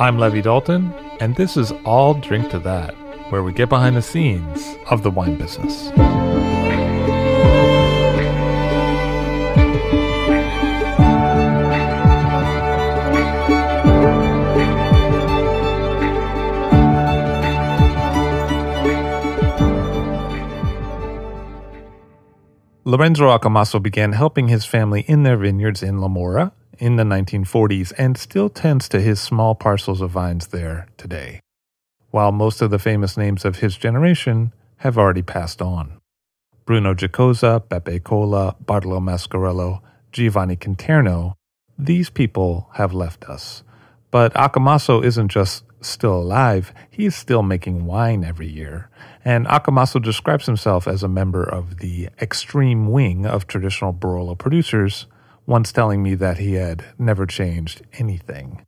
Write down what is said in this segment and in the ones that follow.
I'm Levi Dalton, and this is I'll Drink to That, where we get behind the scenes of the wine business. Lorenzo Accomasso began helping his family in their vineyards in La Morra in the 1940s and still tends to his small parcels of vines there today, while most of the famous names of his generation have already passed on. Bruno Giacosa, Beppe Colla, Bartolo Mascarello, Giovanni Quinterno, these people have left us. But Accomasso isn't just still alive, he is still making wine every year. And Accomasso describes himself as a member of the extreme wing of traditional Barolo producers once telling me that he had never changed anything.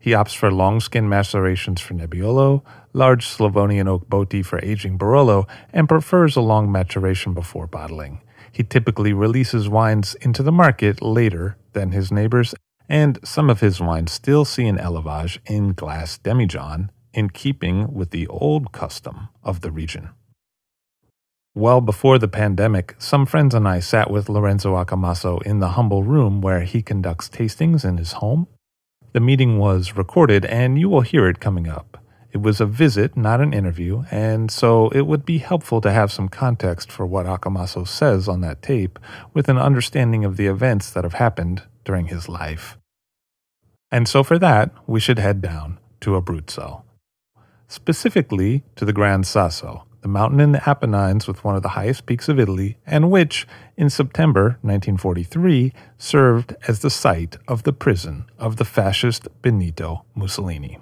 He opts for long skin macerations for Nebbiolo, large Slavonian oak Botti for aging Barolo, and prefers a long maturation before bottling. He typically releases wines into the market later than his neighbors, and some of his wines still see an élevage in glass demijohn, in keeping with the old custom of the region. Well before the pandemic, some friends and I sat with Lorenzo Accomasso in the humble room where he conducts tastings in his home. The meeting was recorded, and you will hear it coming up. It was a visit, not an interview, and so it would be helpful to have some context for what Accomasso says on that tape with an understanding of the events that have happened during his life. And so for that, we should head down to Abruzzo, specifically to the Gran Sasso, the mountain in the Apennines with one of the highest peaks of Italy, and which, in September 1943, served as the site of the prison of the fascist Benito Mussolini.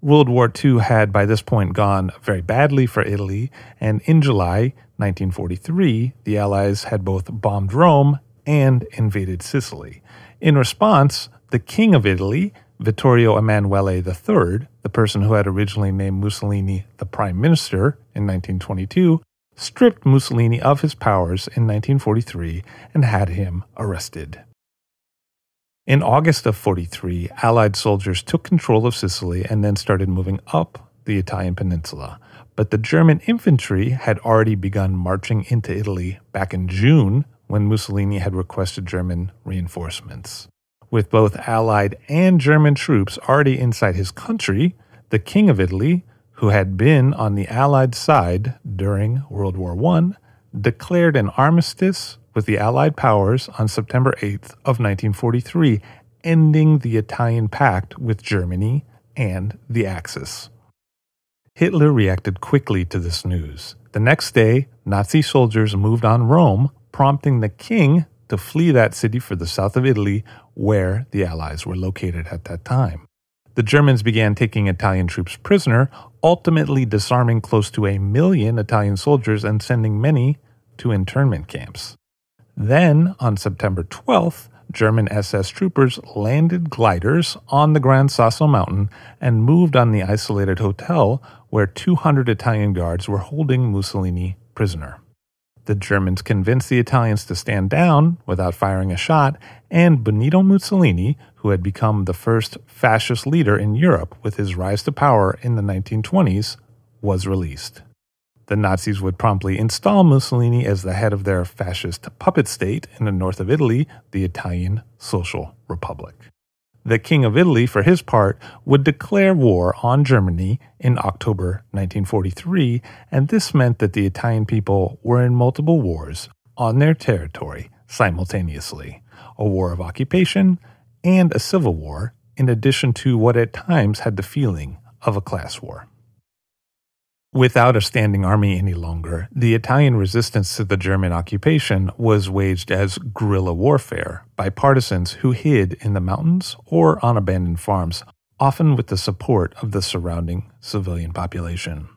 World War II had by this point gone very badly for Italy, and in July 1943, the Allies had both bombed Rome and invaded Sicily. In response, the King of Italy, Vittorio Emanuele III, the person who had originally named Mussolini the Prime Minister in 1922, stripped Mussolini of his powers in 1943 and had him arrested. In August of 43, Allied soldiers took control of Sicily and then started moving up the Italian peninsula. But the German infantry had already begun marching into Italy back in June when Mussolini had requested German reinforcements. With both Allied and German troops already inside his country, the King of Italy, who had been on the Allied side during World War I, declared an armistice with the Allied powers on September 8th of 1943, ending the Italian pact with Germany and the Axis. Hitler reacted quickly to this news. The next day, Nazi soldiers moved on Rome, prompting the king to flee that city for the south of Italy, where the Allies were located at that time. The Germans began taking Italian troops prisoner, ultimately disarming close to a million Italian soldiers and sending many to internment camps. Then, on September 12th, German SS troopers landed gliders on the Gran Sasso mountain and moved on the isolated hotel where 200 Italian guards were holding Mussolini prisoner. The Germans convinced the Italians to stand down without firing a shot, and Benito Mussolini, who had become the first fascist leader in Europe with his rise to power in the 1920s, was released. The Nazis would promptly install Mussolini as the head of their fascist puppet state in the north of Italy, the Italian Social Republic. The King of Italy, for his part, would declare war on Germany in October 1943, and this meant that the Italian people were in multiple wars on their territory simultaneously a war of occupation and a civil war, in addition to what at times had the feeling of a class war. Without a standing army any longer, the Italian resistance to the German occupation was waged as guerrilla warfare by partisans who hid in the mountains or on abandoned farms, often with the support of the surrounding civilian population.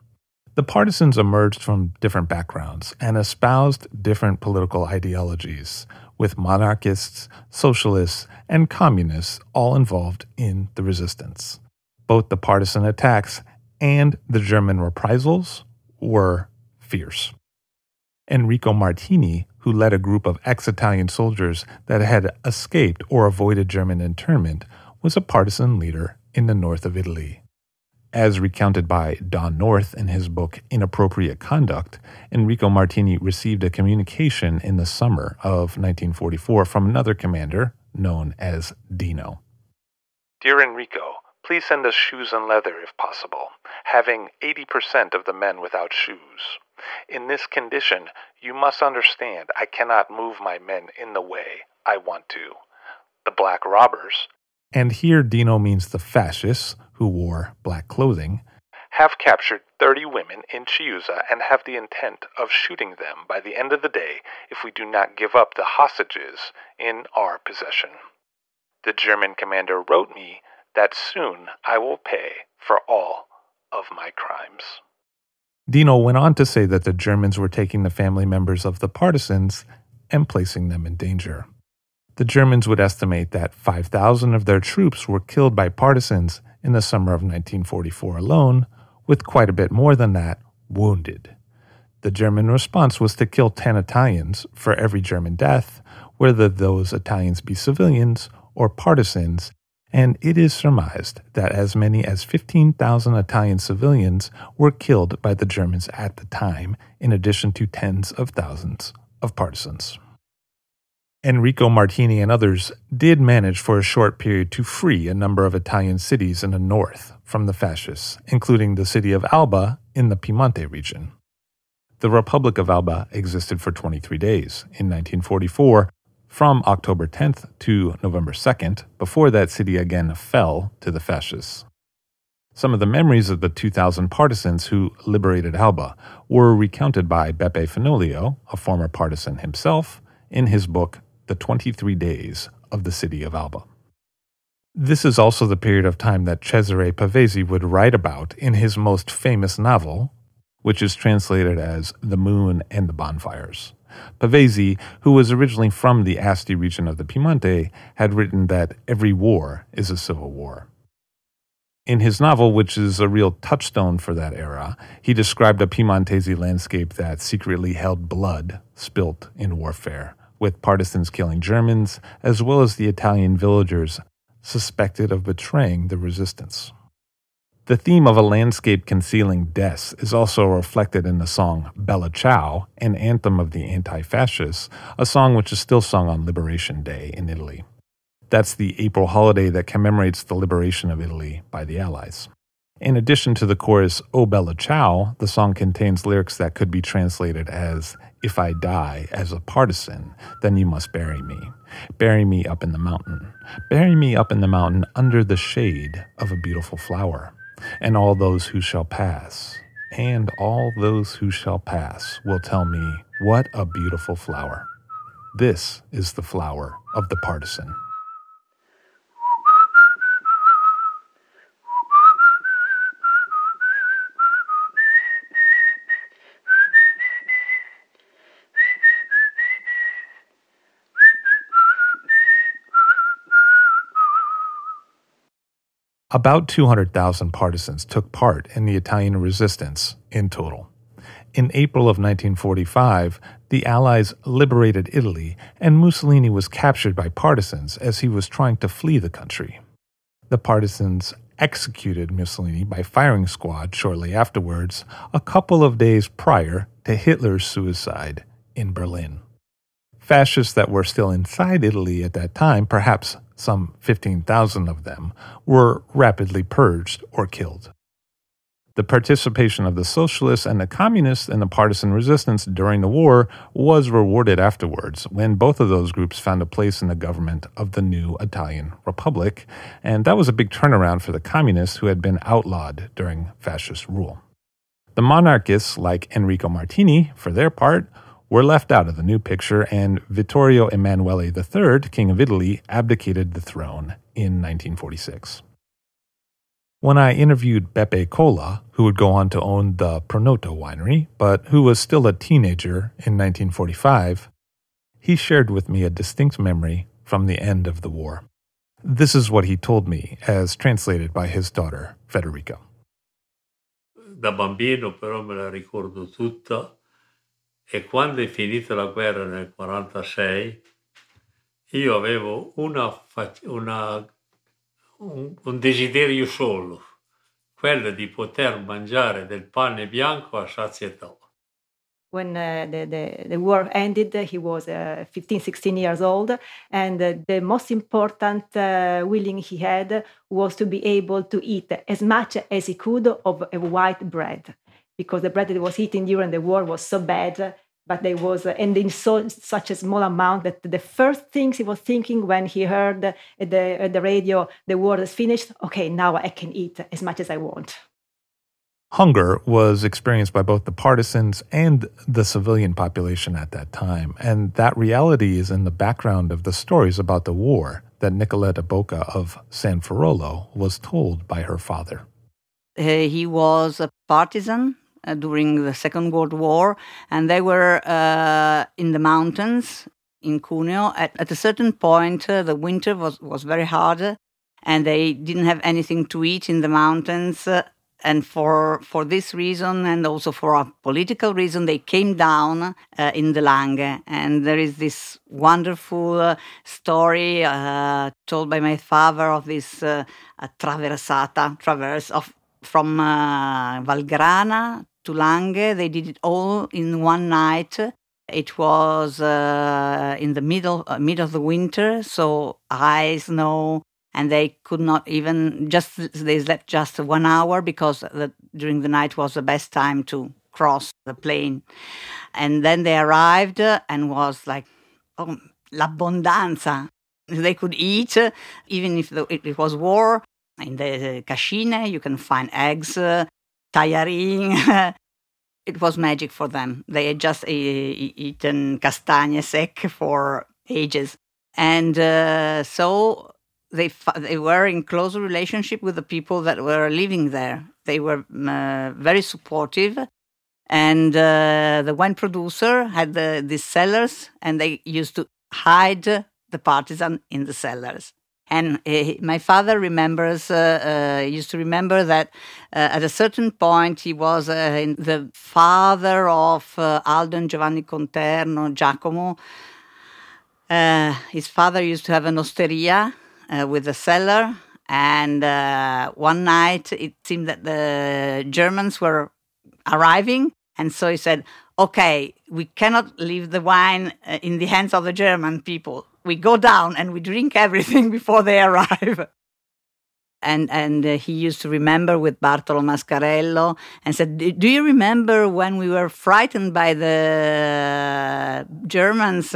The partisans emerged from different backgrounds and espoused different political ideologies, with monarchists, socialists, and communists all involved in the resistance. Both the partisan attacks and the German reprisals were fierce. Enrico Martini, who led a group of ex Italian soldiers that had escaped or avoided German internment, was a partisan leader in the north of Italy. As recounted by Don North in his book Inappropriate Conduct, Enrico Martini received a communication in the summer of 1944 from another commander known as Dino. Dear Enrico, Please send us shoes and leather if possible, having 80% of the men without shoes. In this condition, you must understand I cannot move my men in the way I want to. The black robbers, and here Dino means the fascists who wore black clothing, have captured 30 women in Chiusa and have the intent of shooting them by the end of the day if we do not give up the hostages in our possession. The German commander wrote me that soon I will pay for all of my crimes. Dino went on to say that the Germans were taking the family members of the partisans and placing them in danger. The Germans would estimate that 5,000 of their troops were killed by partisans in the summer of 1944 alone, with quite a bit more than that wounded. The German response was to kill 10 Italians for every German death, whether those Italians be civilians or partisans, and it is surmised that as many as 15,000 Italian civilians were killed by the Germans at the time, in addition to tens of thousands of partisans. Enrico Martini and others did manage for a short period to free a number of Italian cities in the north from the fascists, including the city of Alba in the Piemonte region. The Republic of Alba existed for 23 days in 1944 from October 10th to November 2nd, before that city again fell to the fascists. Some of the memories of the 2,000 partisans who liberated Alba were recounted by Beppe Fenoglio, a former partisan himself, in his book The 23 Days of the City of Alba. This is also the period of time that Cesare Pavese would write about in his most famous novel, which is translated as The Moon and the Bonfires. Pavese, who was originally from the Asti region of the Piemonte, had written that every war is a civil war. In his novel, which is a real touchstone for that era, he described a Piemontese landscape that secretly held blood spilt in warfare, with partisans killing Germans, as well as the Italian villagers suspected of betraying the resistance. The theme of a landscape concealing deaths is also reflected in the song Bella Ciao, an anthem of the anti fascists, a song which is still sung on Liberation Day in Italy. That's the April holiday that commemorates the liberation of Italy by the Allies. In addition to the chorus O Bella Ciao, the song contains lyrics that could be translated as If I die as a partisan, then you must bury me. Bury me up in the mountain. Bury me up in the mountain under the shade of a beautiful flower and all those who shall pass, and all those who shall pass will tell me, What a beautiful flower! This is the flower of the partisan. About 200,000 partisans took part in the Italian resistance in total. In April of 1945, the Allies liberated Italy, and Mussolini was captured by partisans as he was trying to flee the country. The partisans executed Mussolini by firing squad shortly afterwards, a couple of days prior to Hitler's suicide in Berlin. Fascists that were still inside Italy at that time perhaps some 15,000 of them, were rapidly purged or killed. The participation of the socialists and the communists in the partisan resistance during the war was rewarded afterwards when both of those groups found a place in the government of the new Italian Republic, and that was a big turnaround for the communists who had been outlawed during fascist rule. The monarchists, like Enrico Martini, for their part, were left out of the new picture, and Vittorio Emanuele III, King of Italy, abdicated the throne in 1946. When I interviewed Beppe Colla, who would go on to own the Prunotto winery, but who was still a teenager in 1945, he shared with me a distinct memory from the end of the war. This is what he told me, as translated by his daughter, Federica. Da bambino però me la ricordo tutta e quando è finita la guerra nel 1946 io avevo una, una un, un desiderio solo, quello di poter mangiare del pane bianco a sazietà. When uh, the, the, the, war ended, he was uh, 15, 16 years old, and uh, the most important uh, willing he had was to be able to eat as much as he could of a white bread, because the bread that was eaten during the war was so bad but there was and in so such a small amount that the first things he was thinking when he heard at the, at the radio the war is finished okay now i can eat as much as i want Hunger was experienced by both the partisans and the civilian population at that time, and that reality is in the background of the stories about the war that Nicoletta Bocca of San Fereolo was told by her father. Uh, he was a partisan uh, during the Second World War, and they were uh, in the mountains in Cuneo. At, at a certain point, uh, the winter was, was very hard, and they didn't have anything to eat in the mountains. Uh, and for for this reason, and also for a political reason, they came down uh, in the Langhe. And there is this wonderful uh, story told by my father of this traversata, traverse of from Valgrana to Langhe. They did it all in one night. It was uh, in the middle uh, mid of the winter, so high snow, and they could not even just they slept just one hour because the, during the night was the best time to cross the plain. And then they arrived and was like, oh, l'abbondanza. They could eat, even if the, it, it was war. In the cascine, you can find eggs, tajarin. it was magic for them. They had just eaten castagne sec for ages. And uh, so they, they were in close relationship with the people that were living there. They were uh, very supportive. And uh, the wine producer had the, these cellars, and they used to hide the partisan in the cellars. And uh, my father remembers, uh, uh, used to remember that uh, at a certain point he was uh, the father of uh, Aldo Giovanni Conterno, Giacomo. his father used to have an osteria with a cellar, and one night it seemed that the Germans were arriving, and so he said, "Okay, we cannot leave the wine in the hands of the German people." We go down and we drink everything before they arrive. And and uh, he used to remember with Bartolo Mascarello and said, "Do you remember when we were frightened by the Germans?"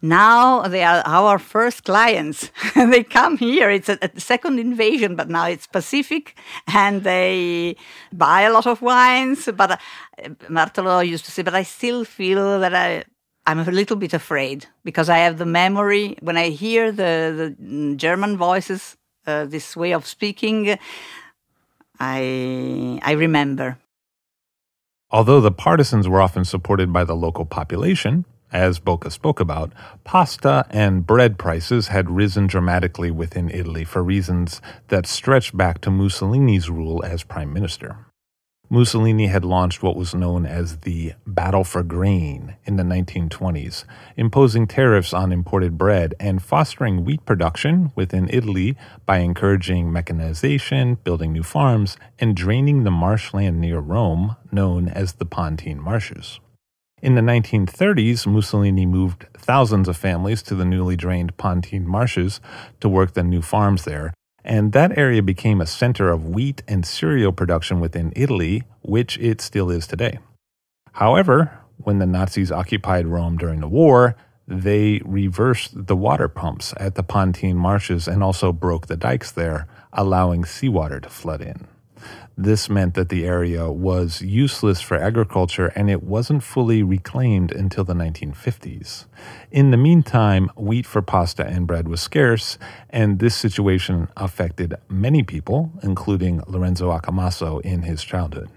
Now they are our first clients. they come here. It's a, a, second invasion, but now it's Pacific, and they buy a lot of wines. But uh, Bartolo used to say, "But I still feel that I." I'm a little bit afraid because I have the memory when I hear the, the German voices, uh, this way of speaking, I, I remember. Although the partisans were often supported by the local population, as Bocca spoke about, pasta and bread prices had risen dramatically within Italy for reasons that stretched back to Mussolini's rule as prime minister. Mussolini had launched what was known as the Battle for Grain in the 1920s, imposing tariffs on imported bread and fostering wheat production within Italy by encouraging mechanization, building new farms, and draining the marshland near Rome, known as the Pontine Marshes. In the 1930s, Mussolini moved thousands of families to the newly drained Pontine marshes to work the new farms there, and that area became a center of wheat and cereal production within Italy, which it still is today. However, when the Nazis occupied Rome during the war, they reversed the water pumps at the Pontine marshes and also broke the dikes there, allowing seawater to flood in. This meant that the area was useless for agriculture and it wasn't fully reclaimed until the 1950s. In the meantime, wheat for pasta and bread was scarce, and this situation affected many people, including Lorenzo Accomasso in his childhood.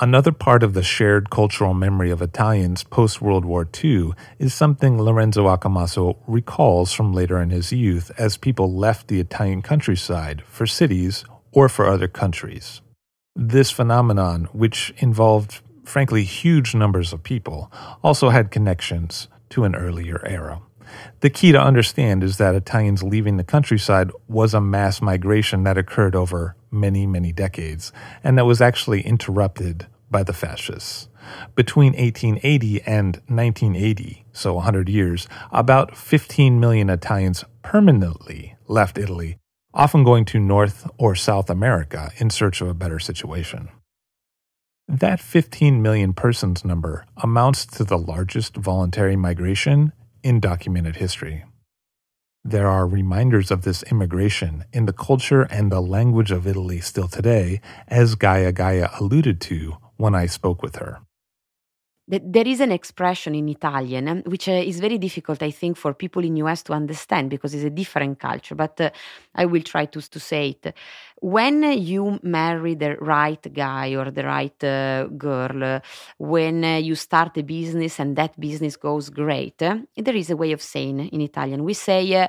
Another part of the shared cultural memory of Italians post World War II is something Lorenzo Accomasso recalls from later in his youth as people left the Italian countryside for cities or for other countries. This phenomenon, which involved frankly huge numbers of people, also had connections to an earlier era. The key to understand is that Italians leaving the countryside was a mass migration that occurred over many, many decades, and that was actually interrupted by the fascists. Between 1880 and 1980, so 100 years, about 15 million Italians permanently left Italy often going to North or South America in search of a better situation. That 15 million persons number amounts to the largest voluntary migration in documented history. There are reminders of this immigration in the culture and the language of Italy still today, as Gaia Gaja alluded to when I spoke with her there is an expression in Italian which uh, is very difficult, I think, for people in US to understand because it's a different culture. But uh, I will try to to say it. When you marry the right guy or the right uh, girl, uh, when uh, you start a business and that business goes great, there is a way of saying in Italian. We say,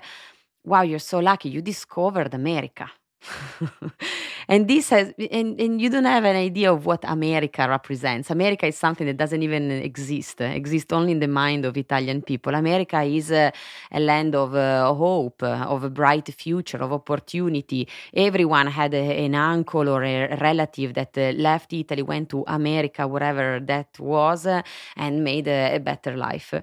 "Wow, you're so lucky! You discovered America." and this has and, and you don't have an idea of what america represents. America is something that doesn't even exist uh, exists only in the mind of italian people. America is a land of uh, hope uh, of a bright future of opportunity. Everyone had a, an uncle or a relative that uh, left italy went to america wherever that was uh, and made a, a better life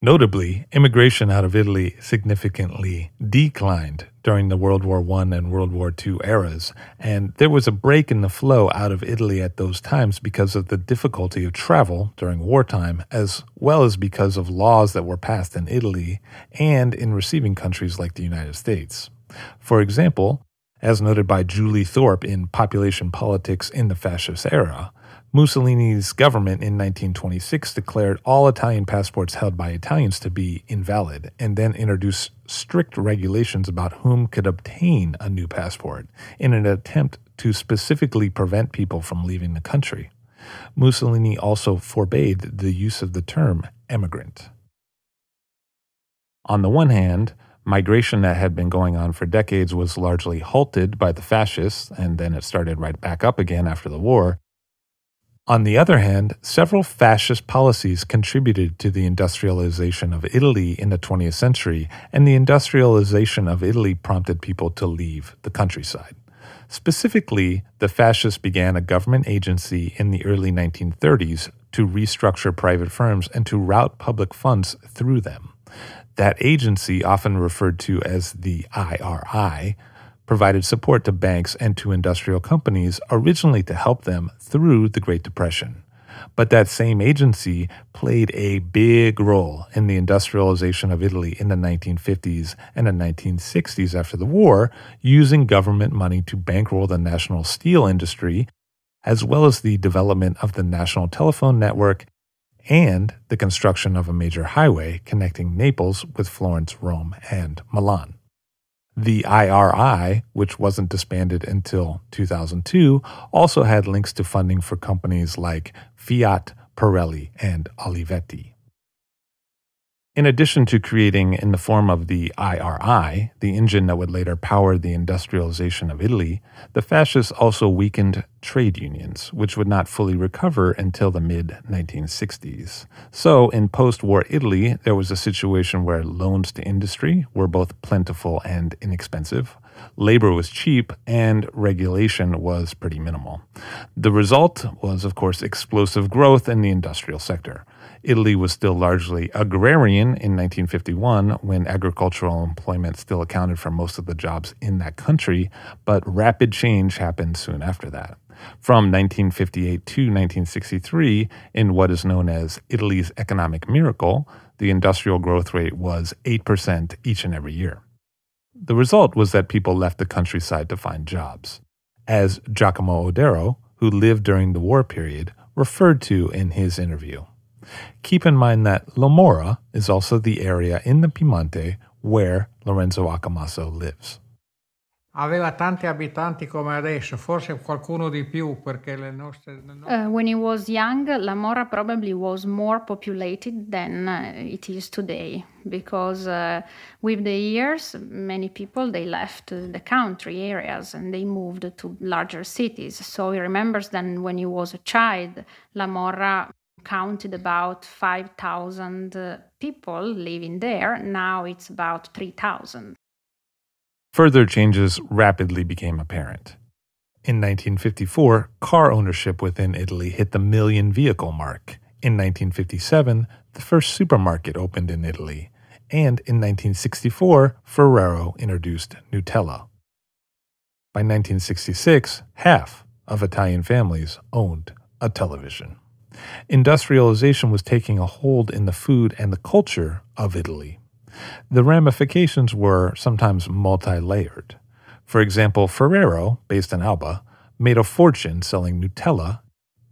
Notably, immigration out of Italy significantly declined during the World War I and World War II eras, and there was a break in the flow out of Italy at those times because of the difficulty of travel during wartime, as well as because of laws that were passed in Italy and in receiving countries like the United States. For example, as noted by Julie Thorpe in Population Politics in the Fascist Era, Mussolini's government in 1926 declared all Italian passports held by Italians to be invalid and then introduced strict regulations about whom could obtain a new passport in an attempt to specifically prevent people from leaving the country. Mussolini also forbade the use of the term emigrant. On the one hand, migration that had been going on for decades was largely halted by the fascists, and then it started right back up again after the war. On the other hand, several fascist policies contributed to the industrialization of Italy in the 20th century, and the industrialization of Italy prompted people to leave the countryside. Specifically, the fascists began a government agency in the early 1930s to restructure private firms and to route public funds through them. That agency, often referred to as the IRI, provided support to banks and to industrial companies, originally to help them through the Great Depression. But that same agency played a big role in the industrialization of Italy in the 1950s and the 1960s after the war, using government money to bankroll the national steel industry, as well as the development of the national telephone network and the construction of a major highway connecting Naples with Florence, Rome, and Milan. The IRI, which wasn't disbanded until 2002, also had links to funding for companies like Fiat, Pirelli, and Olivetti. In addition to creating, in the form of the IRI, the engine that would later power the industrialization of Italy, the fascists also weakened trade unions, which would not fully recover until the mid 1960s. So, in post war Italy, there was a situation where loans to industry were both plentiful and inexpensive. Labor was cheap and regulation was pretty minimal. The result was, of course, explosive growth in the industrial sector. Italy was still largely agrarian in 1951 when agricultural employment still accounted for most of the jobs in that country, but rapid change happened soon after that. From 1958 to 1963, in what is known as Italy's economic miracle, the industrial growth rate was 8% each and every year. The result was that people left the countryside to find jobs. As Giacomo Oddero, who lived during the war period, referred to in his interview. Keep in mind that La Morra is also the area in the Piemonte where Lorenzo Accomasso lives. Aveva tanti abitanti come adesso, forse qualcuno di più perché le nostre... Uh, when he was young, La Morra probably was more populated than uh, it is today because uh, with the years many people they left the country areas and they moved to larger cities. So he remembers that when he was a child, La Morra counted about 5,000 uh, people living there. Now it's about 3,000. Further changes rapidly became apparent. In 1954, car ownership within Italy hit the million vehicle mark. In 1957, the first supermarket opened in Italy. And in 1964, Ferrero introduced Nutella. By 1966, half of Italian families owned a television. Industrialization was taking a hold in the food and the culture of Italy. The ramifications were sometimes multi layered. For example, Ferrero, based in Alba, made a fortune selling Nutella,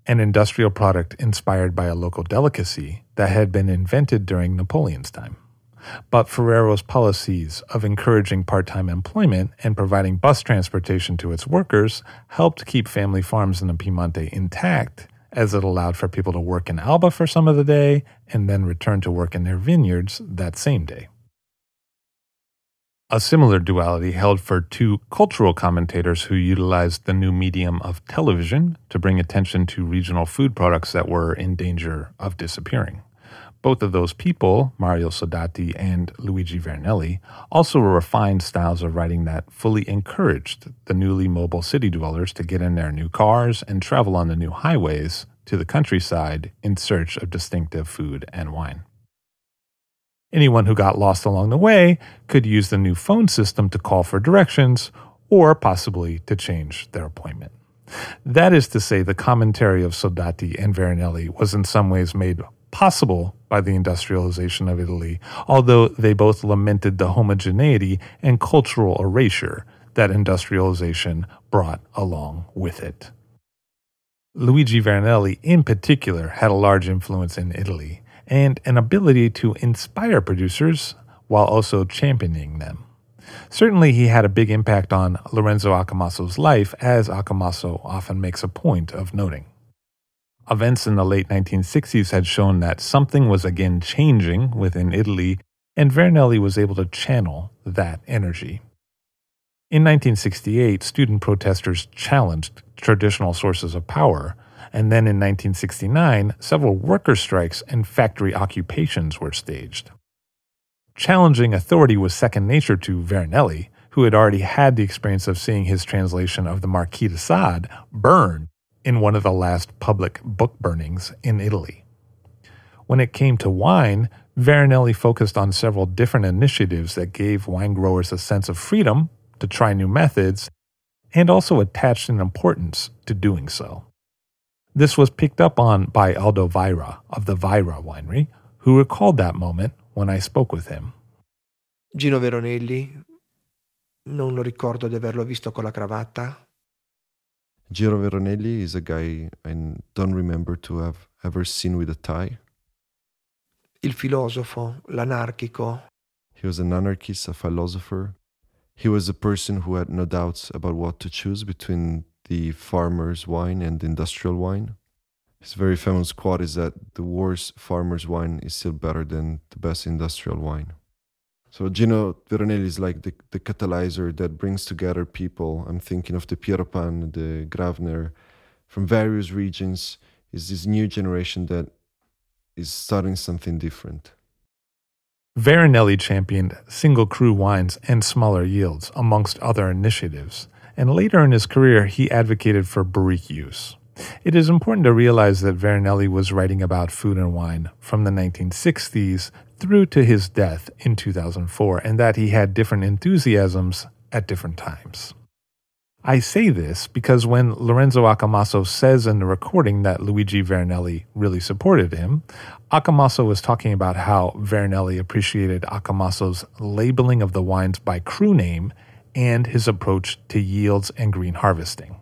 an industrial product inspired by a local delicacy that had been invented during Napoleon's time. But Ferrero's policies of encouraging part time employment and providing bus transportation to its workers helped keep family farms in the Piemonte intact, as it allowed for people to work in Alba for some of the day and then return to work in their vineyards that same day. A similar duality held for two cultural commentators who utilized the new medium of television to bring attention to regional food products that were in danger of disappearing. Both of those people, Mario Soldati and Luigi Veronelli, also refined styles of writing that fully encouraged the newly mobile city dwellers to get in their new cars and travel on the new highways to the countryside in search of distinctive food and wine. Anyone who got lost along the way could use the new phone system to call for directions or possibly to change their appointment. That is to say, the commentary of Soldati and Veronelli was in some ways made possible by the industrialization of Italy, although they both lamented the homogeneity and cultural erasure that industrialization brought along with it. Luigi Veronelli, in particular, had a large influence in Italy and an ability to inspire producers while also championing them. Certainly, he had a big impact on Lorenzo Accomasso's life, as Accomasso often makes a point of noting. Events in the late 1960s had shown that something was again changing within Italy, and Veronelli was able to channel that energy. In 1968, student protesters challenged traditional sources of power, and then in 1969, several worker strikes and factory occupations were staged. Challenging authority was second nature to Veronelli, who had already had the experience of seeing his translation of the Marquis de Sade burned in one of the last public book burnings in Italy. When it came to wine, Veronelli focused on several different initiatives that gave wine growers a sense of freedom to try new methods and also attached an importance to doing so. This was picked up on by Aldo Vaira of the Vajra Winery, who recalled that moment when I spoke with him. Gino Veronelli, non lo ricordo di averlo visto con la cravatta. Gino Veronelli is a guy I don't remember to have ever seen with a tie. Il filosofo, l'anarchico. He was an anarchist, a philosopher. He was a person who had no doubts about what to choose between the farmer's wine and the industrial wine. His very famous quote is that the worst farmer's wine is still better than the best industrial wine. So Gino Veronelli is like the, the catalyzer that brings together people. I'm thinking of the Pieropan, the Gravner, from various regions. Is this new generation that is starting something different. Veronelli championed single cru wines and smaller yields, amongst other initiatives, and later in his career he advocated for barrique use. It is important to realize that Veronelli was writing about food and wine from the 1960s through to his death in 2004, and that he had different enthusiasms at different times. I say this because when Lorenzo Accomasso says in the recording that Luigi Veronelli really supported him, Accomasso was talking about how Veronelli appreciated Accomasso's labeling of the wines by cru name and his approach to yields and green harvesting.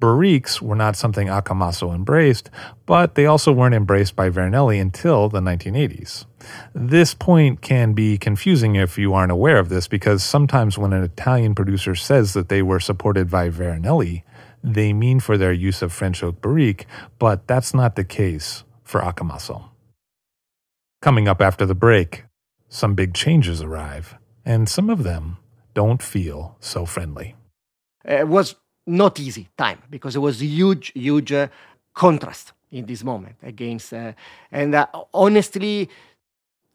Barriques were not something Accomasso embraced, but they also weren't embraced by Veronelli until the 1980s. This point can be confusing if you aren't aware of this because sometimes when an Italian producer says that they were supported by Veronelli, they mean for their use of French oak barrique, but that's not the case for Accomasso. Coming up after the break, some big changes arrive, and some of them don't feel so friendly. It was not easy time because it was a huge, huge uh, contrast in this moment against. Uh, and uh, honestly,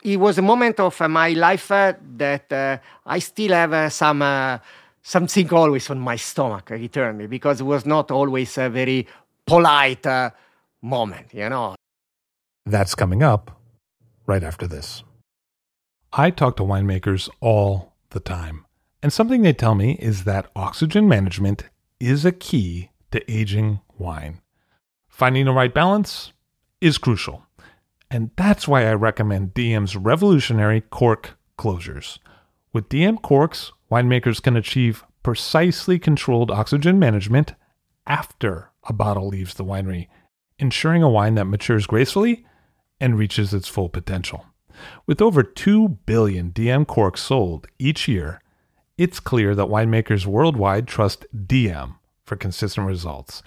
it was a moment of uh, my life uh, that uh, I still have some something always on my stomach eternally because it was not always a very polite moment, you know. That's coming up right after this. I talk to winemakers all the time, and something they tell me is that oxygen management is a key to aging wine. Finding the right balance is crucial. And that's why I recommend Diam's revolutionary cork closures. With Diam corks, winemakers can achieve precisely controlled oxygen management after a bottle leaves the winery, ensuring a wine that matures gracefully and reaches its full potential. With over 2 billion Diam corks sold each year, it's clear that winemakers worldwide trust Diam for consistent results.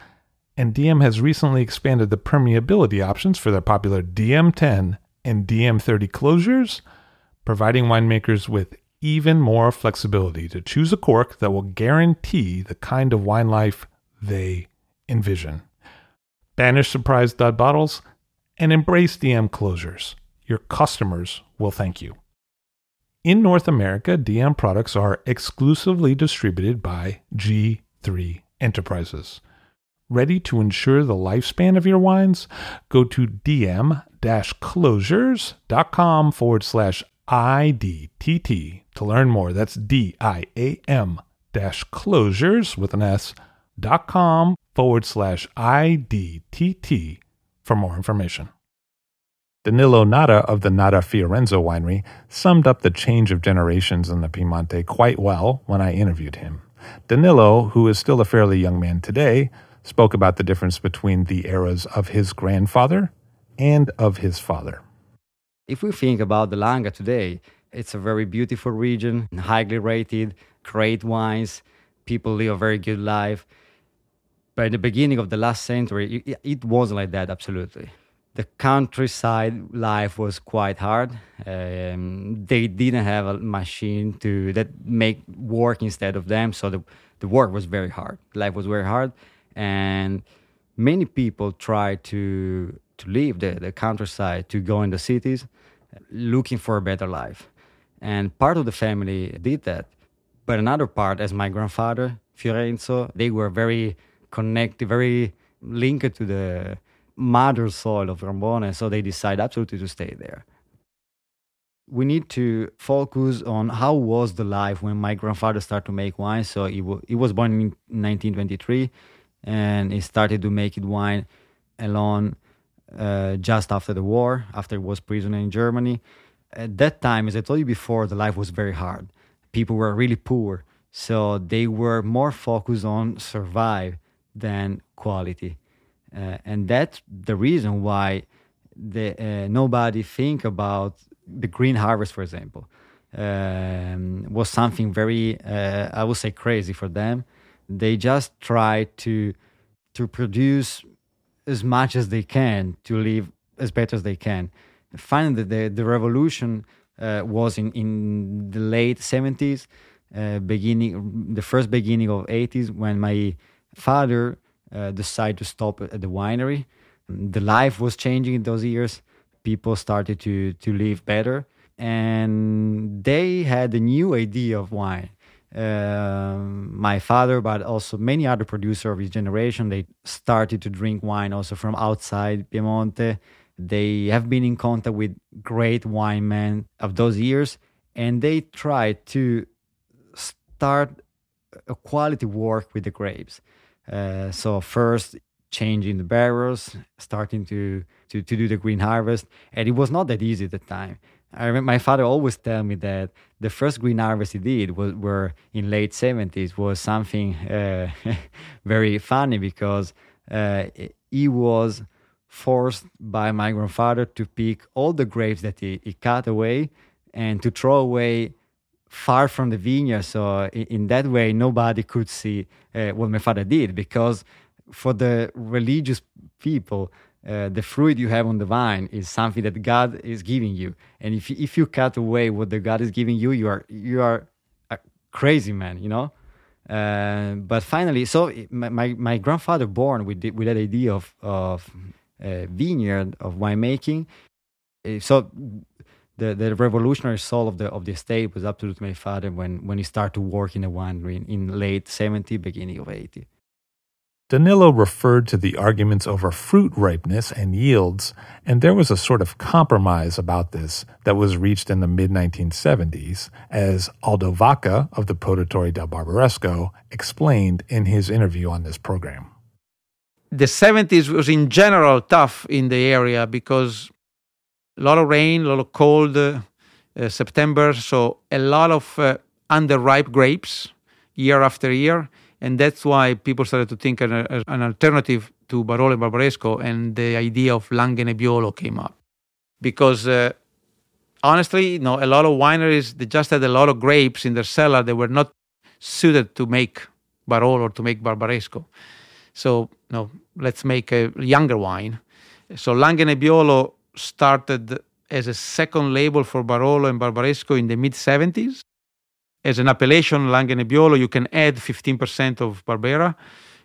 And Diam has recently expanded the permeability options for their popular Diam 10 and Diam 30 closures, providing winemakers with even more flexibility to choose a cork that will guarantee the kind of wine life they envision. Banish surprise dud bottles and embrace Diam closures. Your customers will thank you. In North America, Diam products are exclusively distributed by G3 Enterprises. Ready to ensure the lifespan of your wines? Go to diam closures.com forward slash IDTT to learn more. That's D I A M dash closures with an S dot com forward slash IDTT for more information. Danilo Nada of the Nada Fiorenzo winery summed up the change of generations in the Piemonte quite well when I interviewed him. Danilo, who is still a fairly young man today, spoke about the difference between the eras of his grandfather and of his father. If we think about the Langa today, it's a very beautiful region, highly rated, great wines, people live a very good life. But in the beginning of the last century, it, it wasn't like that, absolutely the countryside life was quite hard. Um, they didn't have a machine to that make work instead of them, so the the work was very hard. Life was very hard, and many people tried to to leave the, the countryside to go in the cities, looking for a better life. And part of the family did that, but another part, as my grandfather Fiorenzo, they were very connected, very linked to the mother soil of Rombone, so they decide absolutely to stay there. We need to focus on how was the life when my grandfather started to make wine. So he, w- he was born in 1923, and he started to make wine alone uh, just after the war, after he was prisoner in Germany. At that time, as I told you before, the life was very hard. People were really poor, so they were more focused on survive than quality. Uh, and that's the reason why the, uh, nobody think about the green harvest, for example, um, was something very, uh, I would say, crazy for them. They just try to to produce as much as they can to live as better as they can. Finally, the the revolution uh, was in in the late seventies, uh, beginning the first beginning of eighties when my father uh, decided to stop at the winery. The life was changing in those years. People started to to live better. and they had a new idea of wine. Um, my father, but also many other producers of his generation, they started to drink wine also from outside Piemonte. They have been in contact with great wine men of those years, and they tried to start a quality work with the grapes. Uh, so first changing the barrels, starting to, to to do the green harvest, and it was not that easy at the time. I remember my father always tell me that the first green harvest he did was were in late seventies was something uh, very funny because uh, he was forced by my grandfather to pick all the grapes that he, he cut away and to throw away far from the vineyard. So in, that way, nobody could see uh, what my father did because for the religious people, uh, the fruit you have on the vine is something that God is giving you. And if if you cut away what the God is giving you, you are you are a crazy man, you know. Uh, but finally, so my, my, my grandfather born with the, with that idea of of uh, vineyard of winemaking. Uh, so the, the revolutionary soul of the of the estate was absolutely my father when when he started to work in the winery in, in late 70, beginning of 80. Danilo referred to the arguments over fruit ripeness and yields, and there was a sort of compromise about this that was reached in the mid 1970s, as Aldo Vaira of the Produttori del Barbaresco explained in his interview on this program. The 70s was in general tough in the area because a lot of rain, a lot of cold uh, uh, September, so a lot of uh, underripe grapes year after year and that's why people started to think an, an alternative to Barolo and Barbaresco, and the idea of Langhe Nebbiolo came up. Because uh, honestly, you know, a lot of wineries they just had a lot of grapes in their cellar that were not suited to make Barolo or to make Barbaresco. So, you know, let's make a younger wine. So Langhe Nebbiolo started as a second label for Barolo and Barbaresco in the mid 70s as an appellation, Langhe Nebbiolo, you can add 15% of Barbera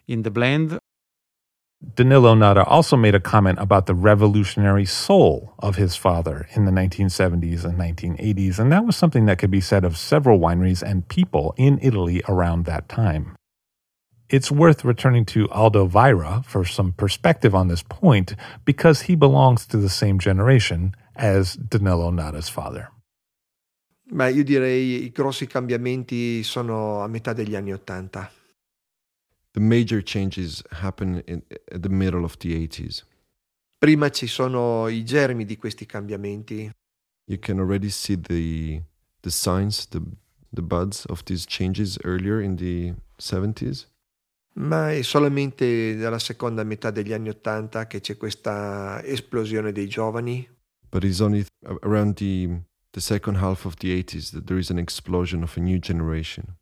in the blend. Danilo Nada also made a comment about the revolutionary soul of his father in the 1970s and 1980s, and that was something that could be said of several wineries and people in Italy around that time. It's worth returning to Aldo Vaira for some perspective on this point because he belongs to the same generation as Danilo Nada's father. Ma io direi i grossi cambiamenti sono a metà degli anni Ottanta. The major changes happen in, at the middle of the 80s. Prima ci sono i germi di questi cambiamenti. You can already see the, the signs, the, the buds of these changes earlier in the 70s. Ma è solamente dalla seconda metà degli anni Ottanta che c'è questa esplosione dei giovani. But it's only around the the second half of the 80s that there is an explosion of a new generation.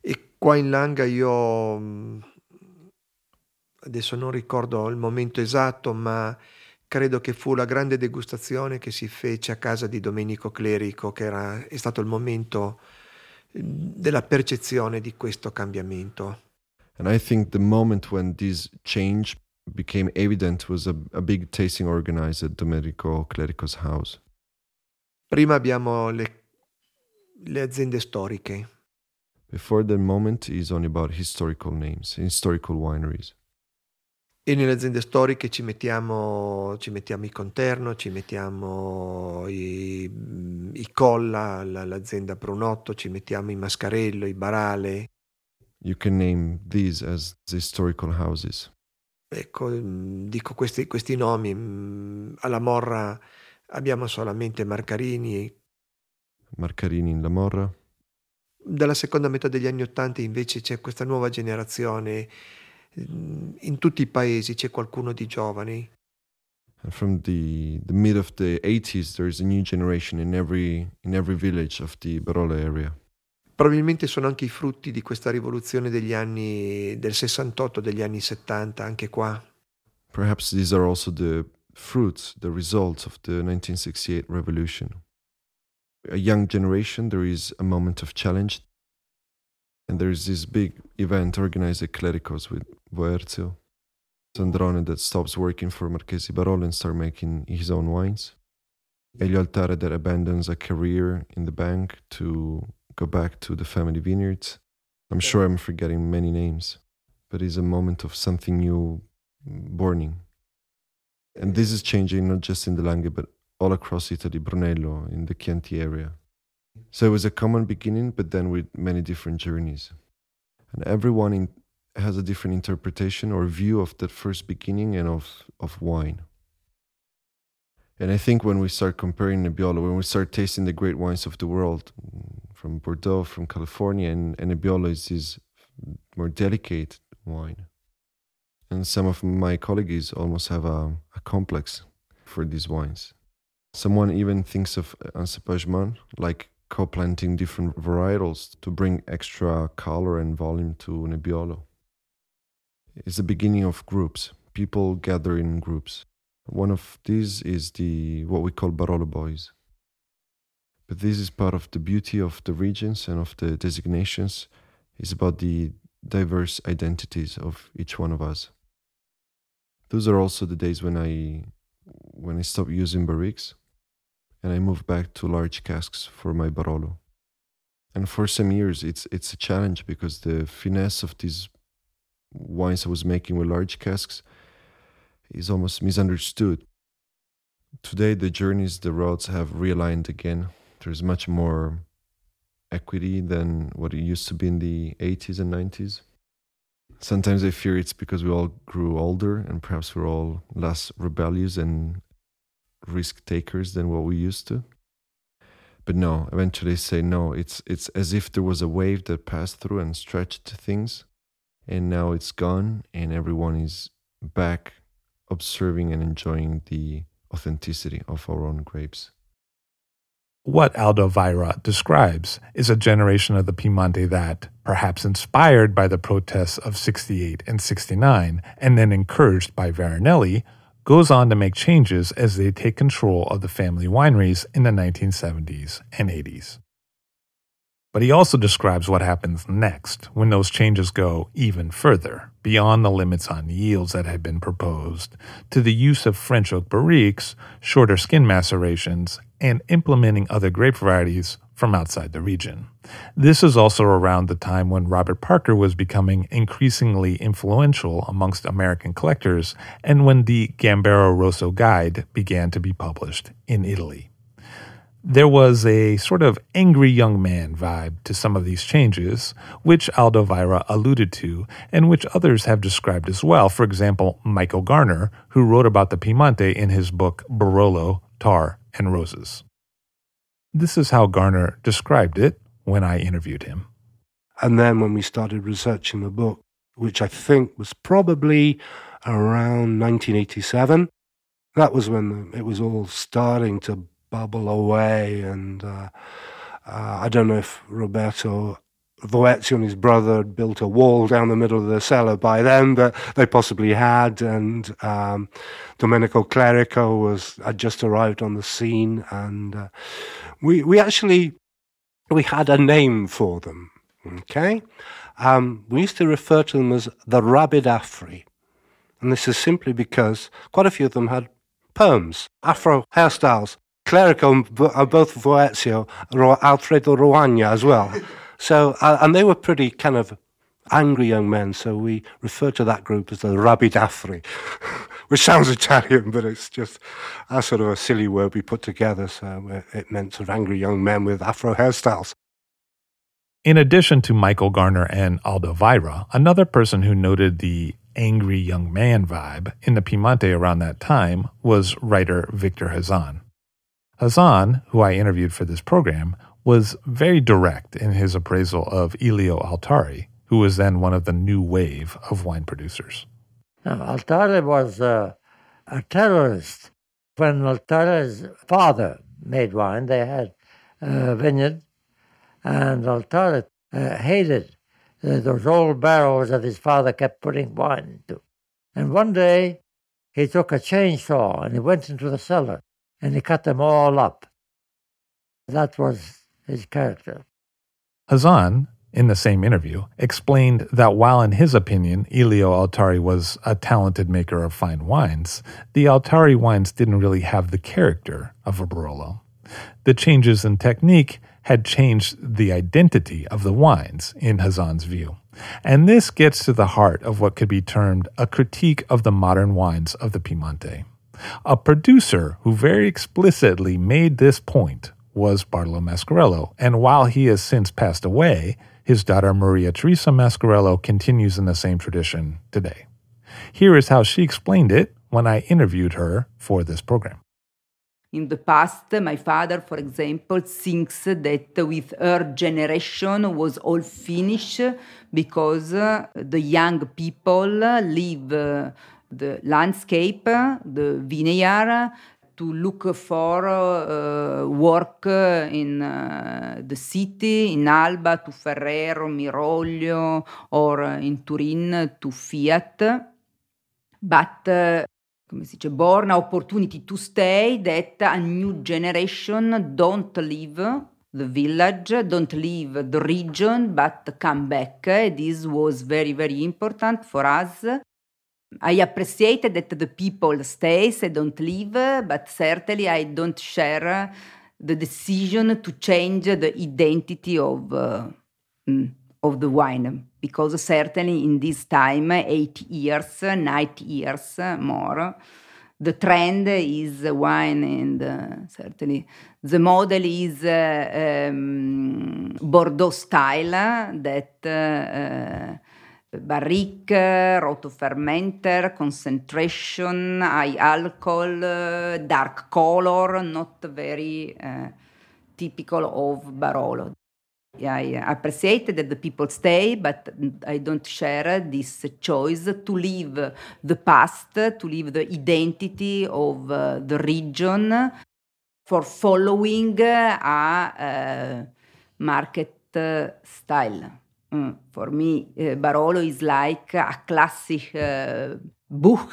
E qua in Langa io mm, adesso non ricordo il momento esatto, ma credo che fu la grande degustazione che si fece a casa di Domenico Clerico, che era, è stato il momento mm, della percezione di questo cambiamento. And I think the moment when this change became evident was a, a big tasting organized at Domenico Clerico's house. Prima abbiamo le, le aziende storiche. Before that moment is only about historical names, historical wineries. E nelle aziende storiche ci mettiamo, ci mettiamo i Conterno, ci mettiamo i, i Colla, l'azienda Brunotto, ci mettiamo i Mascarello, i Barale. You can name these as the historical houses. Ecco, dico questi, questi nomi. Mm, alla Morra Abbiamo solamente Marcarini. Marcarini in La Morra. Dalla seconda metà degli anni Ottanta invece c'è questa nuova generazione. In tutti i paesi c'è qualcuno di giovani. From the, the mid of the 80s there is a new generation in every, in every village of the Barolo area. Probabilmente sono anche i frutti di questa rivoluzione degli anni del 68, degli anni 70, anche qua. Perhaps these are also the fruits, the results of the 1968 revolution. A young generation, there is a moment of challenge, and there is this big event organized at Clericos with Boerzio. Sandrone that stops working for Marchesi Barolo and start making his own wines. Elio Altare that abandons a career in the bank to go back to the family vineyards. I'm sure I'm forgetting many names, but it's a moment of something new burning. And this is changing not just in the Langhe, but all across Italy, Brunello, in the Chianti area. So it was a common beginning, but then with many different journeys. And everyone in, has a different interpretation or view of that first beginning and of, of wine. And I think when we start comparing Nebbiolo, when we start tasting the great wines of the world, from Bordeaux, from California, and, and Nebbiolo is this more delicate wine. And some of my colleagues almost have a, a complex for these wines. Someone even thinks of encepagement, like co-planting different varietals to bring extra color and volume to Nebbiolo. It's the beginning of groups. People gather in groups. One of these is the what we call Barolo Boys. But this is part of the beauty of the regions and of the designations. It's about the diverse identities of each one of us. Those are also the days when I when I stopped using barriques and I moved back to large casks for my Barolo. And for some years it's it's a challenge because the finesse of these wines I was making with large casks is almost misunderstood. Today, the journeys, the roads have realigned again. There's much more equity than what it used to be in the 80s and 90s. Sometimes I fear it's because we all grew older and perhaps we're all less rebellious and risk takers than what we used to. But no, eventually say no, it's it's as if there was a wave that passed through and stretched things and now it's gone and everyone is back observing and enjoying the authenticity of our own grapes. What Aldo Vaira describes is a generation of the Piemonte that, perhaps inspired by the protests of 68 and 69, and then encouraged by Veronelli, goes on to make changes as they take control of the family wineries in the 1970s and 80s. But he also describes what happens next when those changes go even further, beyond the limits on yields that had been proposed, to the use of French oak barriques, shorter skin macerations, and implementing other grape varieties from outside the region. This is also around the time when Robert Parker was becoming increasingly influential amongst American collectors and when the Gambero Rosso Guide began to be published in Italy there was a sort of angry young man vibe to some of these changes, which Aldo Vaira alluded to, and which others have described as well. For example, Michael Garner, who wrote about the Piemonte in his book Barolo, Tar, and Roses. This is how Garner described it when I interviewed him. And then when we started researching the book, which I think was probably around 1987, that was when it was all starting to bubble away. And uh, uh, I don't know if Roberto Voerzio and his brother had built a wall down the middle of the cellar by then, but they possibly had. And um, Domenico Clerico was had just arrived on the scene, and uh, we we actually we had a name for them. Okay, um, we used to refer to them as the Rabid Afri, and this is simply because quite a few of them had perms, afro hairstyles, Clerico and both Voerzio, Alfredo Roagna as well. So, uh, and they were pretty kind of angry young men, so we refer to that group as the Rabidafri, which sounds Italian, but it's just a sort of a silly word we put together. So it meant sort of angry young men with afro hairstyles. In addition to Michael Garner and Aldo Vaira, another person who noted the angry young man vibe in the Piemonte around that time was writer Victor Hazan. Hazan, who I interviewed for this program, was very direct in his appraisal of Elio Altare, who was then one of the new wave of wine producers. Now, Altare was uh, a terrorist. When Altare's father made wine, they had a vineyard, and Altare uh, hated uh, those old barrels that his father kept putting wine into. And one day, he took a chainsaw and he went into the cellar and he cut them all up. That was his character. Hazan in the same interview, explained that while in his opinion Elio Altare was a talented maker of fine wines, the Altare wines didn't really have the character of a Barolo. The changes in technique had changed the identity of the wines, in Hazan's view. And this gets to the heart of what could be termed a critique of the modern wines of the Piemonte. A producer who very explicitly made this point was Bartolo Mascarello, and while he has since passed away, his daughter Maria Teresa Mascarello continues in the same tradition today. Here is how she explained it when I interviewed her for this program. In the past, my father, for example, thinks that with her generation was all finished because the young people leave uh, the landscape, the vineyard, to look for uh, work in uh, the city, in Alba to Ferrero, Miroglio, or in Turin to Fiat. But uh, come si dice, born opportunity to stay that a new generation don't leave the village, don't leave the region, but come back. This was very, very important for us. I appreciate that the people stay, they don't leave, but certainly I don't share the decision to change the identity of uh, of the wine because certainly in this time, eight years, nine years more, the trend is wine and uh, certainly the model is uh, um, Bordeaux style that uh, barrique, rotofermenter, concentration, high alcohol, dark color, not very uh, typical of Barolo. I appreciate that the people stay, but I don't share this choice to leave the past, to leave the identity of uh, the region for following a market style. Mm, for me, uh, Barolo is like a classic uh, book,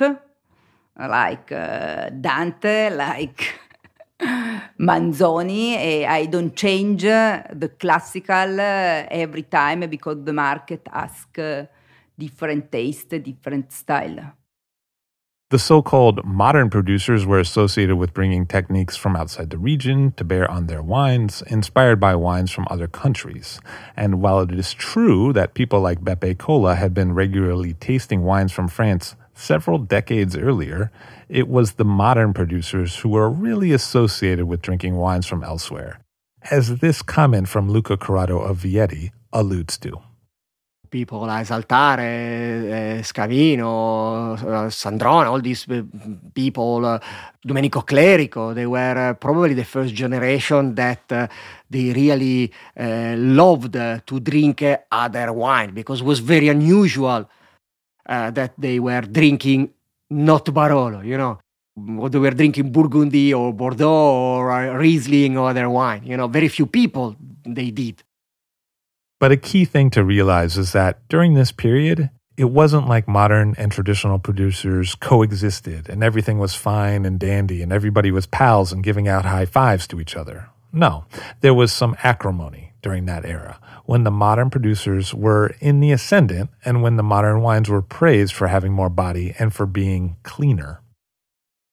like uh, Dante, like Manzoni. I don't change the classical every time because the market asks different taste, different style. The so called modern producers were associated with bringing techniques from outside the region to bear on their wines, inspired by wines from other countries. And while it is true that people like Beppe Colla had been regularly tasting wines from France several decades earlier, it was the modern producers who were really associated with drinking wines from elsewhere, as this comment from Luca Currado of Vietti alludes to people like Saltare, uh, Scavino, uh, Sandrone, all these people, uh, Domenico Clerico, they were probably the first generation that they really loved to drink other wine because it was very unusual that they were drinking not Barolo, you know. They were drinking Burgundy or Bordeaux or Riesling or other wine. You know, very few people they did. But a key thing to realize is that during this period, it wasn't like modern and traditional producers coexisted and everything was fine and dandy and everybody was pals and giving out high fives to each other. No, there was some acrimony during that era when the modern producers were in the ascendant and when the modern wines were praised for having more body and for being cleaner.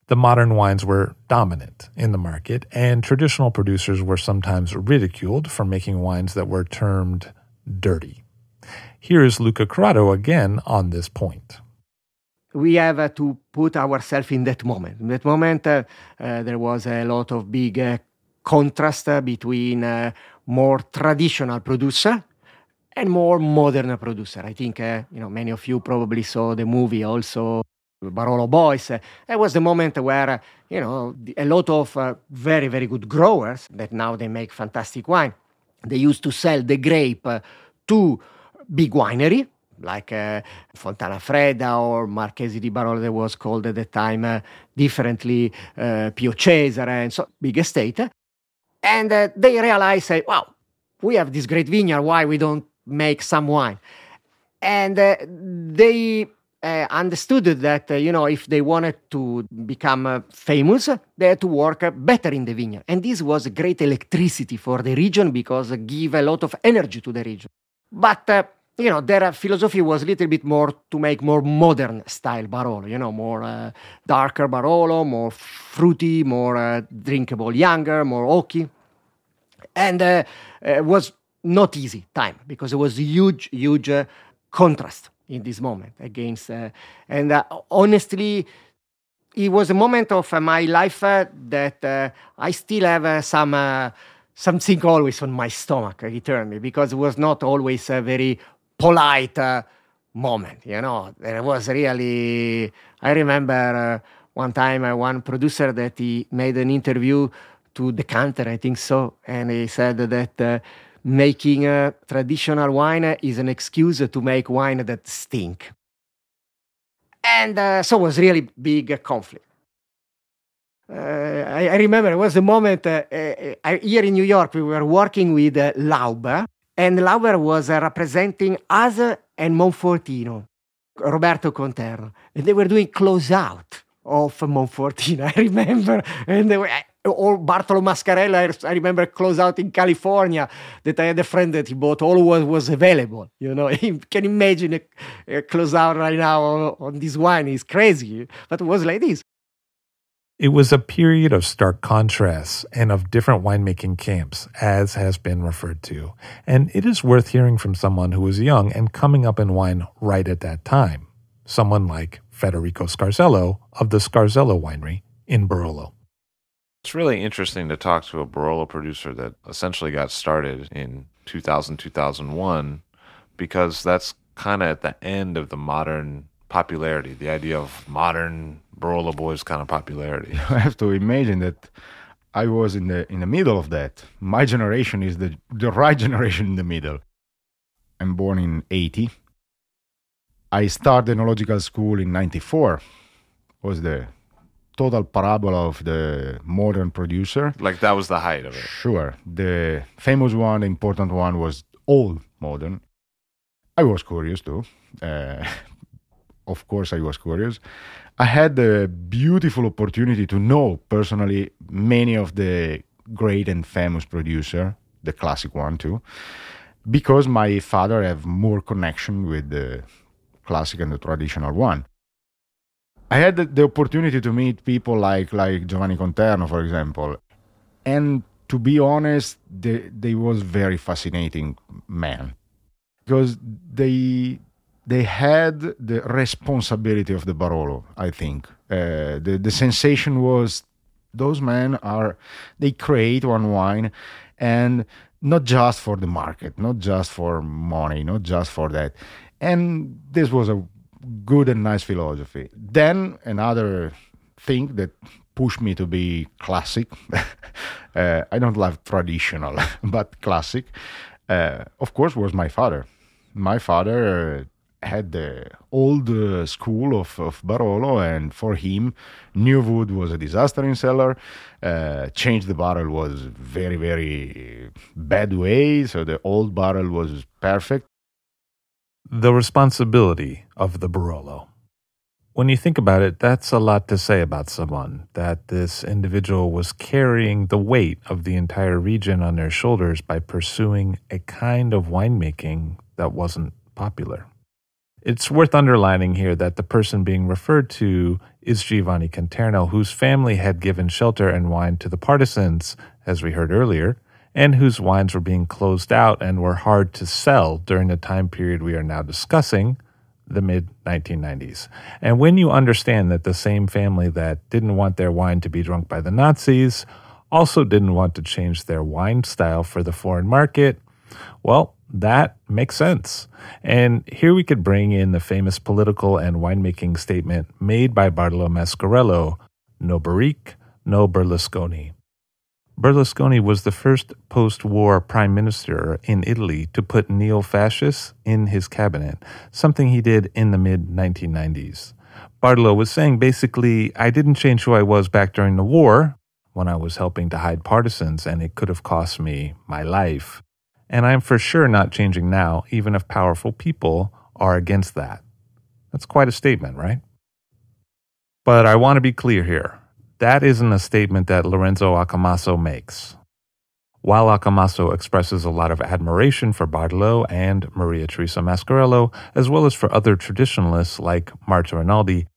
The modern wines were dominant in the market, and traditional producers were sometimes ridiculed for making wines that were termed dirty. Here's Luca Currado again on this point. We have uh, to put ourselves in that moment. In that moment, uh, uh, there was a lot of big uh, contrast uh, between uh, more traditional producer and more modern producer. I think you know many of you probably saw the movie also Barolo Boys. It was the moment where, you know, a lot of uh, very, very good growers that now they make fantastic wine. They used to sell the grape to big winery like uh, Fontana or Marchesi di Barolo that was called at the time uh, differently, uh, Pio Cesare, and so big estate. And uh, they realized, say, wow, we have this great vineyard, why we don't make some wine? And uh, they uh, understood that uh, you know if they wanted to become uh, famous, they had to work uh, better in the vineyard, and this was great electricity for the region because it give a lot of energy to the region. But uh, you know, their philosophy was a little bit more to make more modern style Barolo, you know, more uh, darker Barolo, more fruity, more uh, drinkable, younger, more oaky. And uh, it was not easy time because it was a huge, huge uh, contrast in this moment against. Uh, and uh, honestly, it was a moment of my life that I still have some something always on my stomach returned me because it was not always a very polite uh, moment, you know. There was really, I remember uh, one time uh, one producer that he made an interview to the counter, I think so, and he said that uh, making a traditional wine is an excuse to make wine that stink. And uh, so it was really big conflict. Uh, I, I, remember it was a moment uh, uh, here in New York. We were working with uh, Lauber, and Lauber was uh, representing us and Monfortino, Roberto Conterno, and they were doing close out of Monfortino. I remember, and they were, or Bartolo Mascarello. I remember close out in California that I had a friend that he bought all what was available. You know, you can imagine a, a close out right now on, on this wine. It's crazy, but it was like this. It was a period of stark contrasts and of different winemaking camps, as has been referred to, and it is worth hearing from someone who was young and coming up in wine right at that time, someone like Federico Scarzello of the Scarzello Winery in Barolo. It's really interesting to talk to a Barolo producer that essentially got started in 2000, 2001, because that's kind of at the end of the modern popularity, the idea of modern Barolo Boys kind of popularity. I have to imagine that I was in the in the middle of that. My generation is the the right generation in the middle. I'm born in 80. I started enological school in 94. Was the total parabola of the modern producer. Like that was the height of it. Sure. The famous one, the important one was all modern. I was curious too. Uh, of course, I was curious. I had the beautiful opportunity to know personally many of the great and famous producer, the classic one too, because my father have more connection with the classic and the traditional one. I had the, the opportunity to meet people like like Giovanni Conterno, for example, and to be honest, they they was very fascinating man because they they had the responsibility of the Barolo, I think. Uh, the, the sensation was those men are, they create one wine and not just for the market, not just for money, not just for that. And this was a good and nice philosophy. Then another thing that pushed me to be classic, uh, I don't love traditional, but classic, uh, of course, was my father. My father had the old uh, school of, of Barolo, and for him, new wood was a disaster in cellar. Uh, change the barrel was very, very bad way, so the old barrel was perfect. The responsibility of the Barolo. When you think about it, that's a lot to say about someone, that this individual was carrying the weight of the entire region on their shoulders by pursuing a kind of winemaking that wasn't popular. It's worth underlining here that the person being referred to is Giovanni Conterno, whose family had given shelter and wine to the partisans, as we heard earlier, and whose wines were being closed out and were hard to sell during the time period we are now discussing, the mid 1990s. And when you understand that the same family that didn't want their wine to be drunk by the Nazis also didn't want to change their wine style for the foreign market, well, that makes sense. And here we could bring in the famous political and winemaking statement made by Bartolo Mascarello no Barrique, no Berlusconi. Berlusconi was the first post war prime minister in Italy to put neo fascists in his cabinet, something he did in the mid 1990s. Bartolo was saying basically, I didn't change who I was back during the war when I was helping to hide partisans, and it could have cost me my life. And I'm for sure not changing now, even if powerful people are against that. That's quite a statement, right? But I want to be clear here. That isn't a statement that Lorenzo Accomasso makes. While Accomasso expresses a lot of admiration for Bartolo and Maria Teresa Mascarello, as well as for other traditionalists like Marta Rinaldi,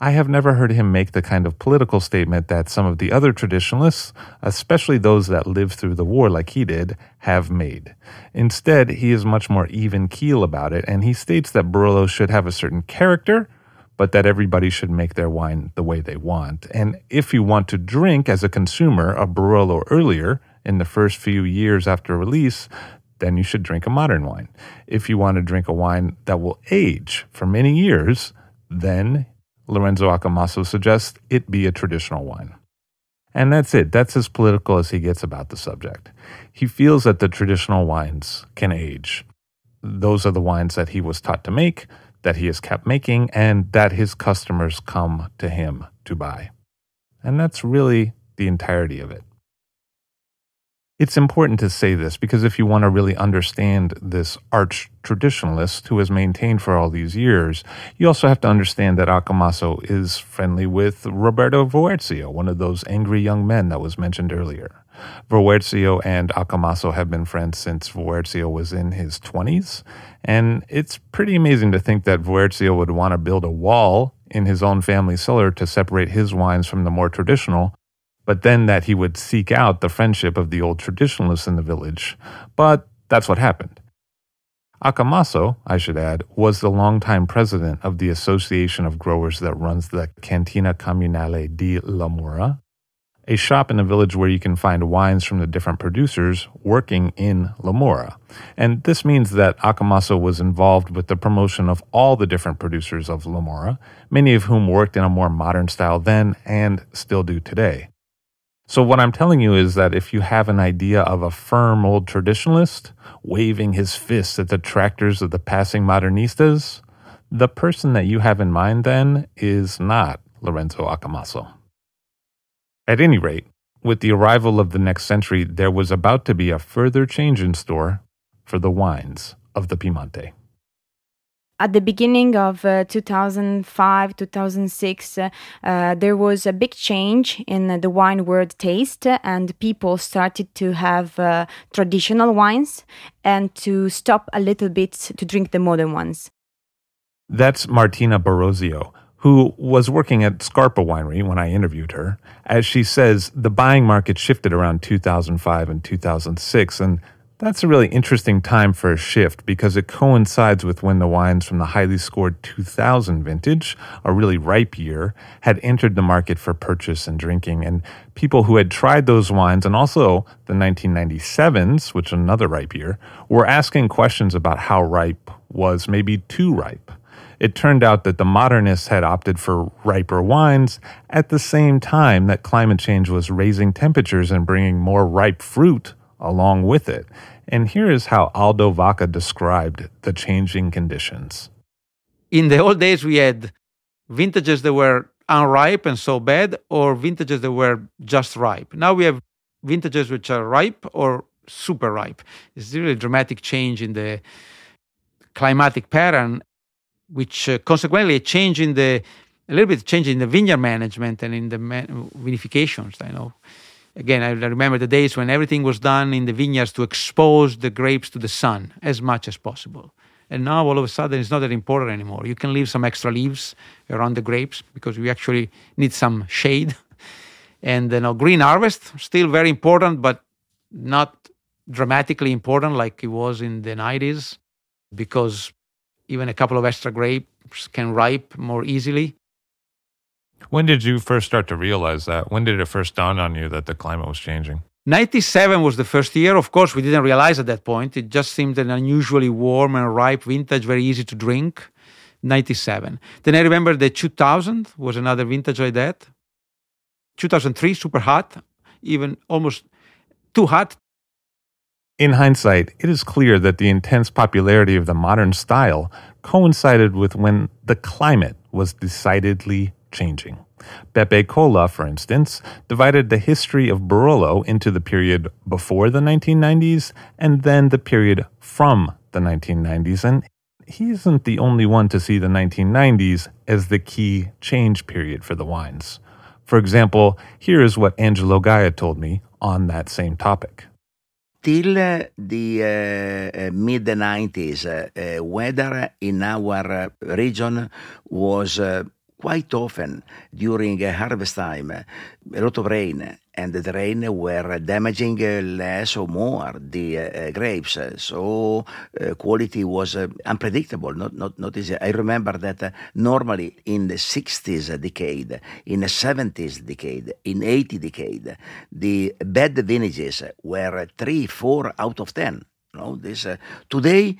I have never heard him make the kind of political statement that some of the other traditionalists, especially those that lived through the war like he did, have made. Instead, he is much more even keel about it, and he states that Barolo should have a certain character, but that everybody should make their wine the way they want. And if you want to drink as a consumer a Barolo earlier, in the first few years after release, then you should drink a modern wine. If you want to drink a wine that will age for many years, then Lorenzo Accomasso suggests it be a traditional wine. And that's it. That's as political as he gets about the subject. He feels that the traditional wines can age. Those are the wines that he was taught to make, that he has kept making, and that his customers come to him to buy. And that's really the entirety of it. It's important to say this because if you want to really understand this arch traditionalist who has maintained for all these years, you also have to understand that Accomasso is friendly with Roberto Voerzio, one of those angry young men that was mentioned earlier. Voerzio and Accomasso have been friends since Voerzio was in his 20s, and it's pretty amazing to think that Voerzio would want to build a wall in his own family cellar to separate his wines from the more traditional but then that he would seek out the friendship of the old traditionalists in the village. But that's what happened. Accomasso, I should add, was the longtime president of the association of growers that runs the Cantina Comunale di La Morra, a shop in the village where you can find wines from the different producers working in La Morra. And this means that Accomasso was involved with the promotion of all the different producers of La Morra, many of whom worked in a more modern style then and still do today. So, what I'm telling you is that if you have an idea of a firm old traditionalist waving his fists at the tractors of the passing modernistas, the person that you have in mind then is not Lorenzo Accomasso. At any rate, with the arrival of the next century, there was about to be a further change in store for the wines of the Piemonte. At the beginning of uh, 2005 2006 uh, uh, there was a big change in the wine world taste and people started to have uh, traditional wines and to stop a little bit to drink the modern ones. That's martina barozio who was working at Scarpa Winery when I interviewed her. As she says, the buying market shifted around 2005 and 2006, and that's a really interesting time for a shift because it coincides with when the wines from the highly scored 2000 vintage, a really ripe year, had entered the market for purchase and drinking. And people who had tried those wines and also the 1997s, which another ripe year, were asking questions about how ripe was maybe too ripe. It turned out that the modernists had opted for riper wines at the same time that climate change was raising temperatures and bringing more ripe fruit along with it. And here is how Aldo Vaira described the changing conditions. In the old days, we had vintages that were unripe and so bad, or vintages that were just ripe. Now we have vintages which are ripe or super ripe. It's really a dramatic change in the climatic pattern, which uh, consequently a change in the a little bit change in the vineyard management and in the man- vinifications. I know again, I remember the days when everything was done in the vineyards to expose the grapes to the sun as much as possible. And now all of a sudden it's not that important anymore. You can leave some extra leaves around the grapes because we actually need some shade. And you know, green harvest still very important, but not dramatically important like it was in the 90s because even a couple of extra grapes can ripe more easily. When did you first start to realize that? When did it first dawn on you that the climate was changing? 97 was the first year. Of course, we didn't realize at that point. It just seemed an unusually warm and ripe vintage, very easy to drink. 97. Then I remember the 2000 was another vintage like that. 2003, super hot, even almost too hot. In hindsight, it is clear that the intense popularity of the modern style coincided with when the climate was decidedly changing. Beppe Colla, for instance, divided the history of Barolo into the period before the 1990s and then the period from the 1990s. And he isn't the only one to see the 1990s as the key change period for the wines. For example, here is what Angelo Gaja told me on that same topic. Till eh, the eh, eh, mid 90s, weather in our region was quite often during harvest time, a lot of rain, and the rain were damaging less or more the uh, grapes. So uh, quality was uh, unpredictable, not, not, not easy. I remember that normally in the 60s decade, in the 70s decade, in 80 decade, the bad vintages were 3, 4 out of 10. You know, this, today,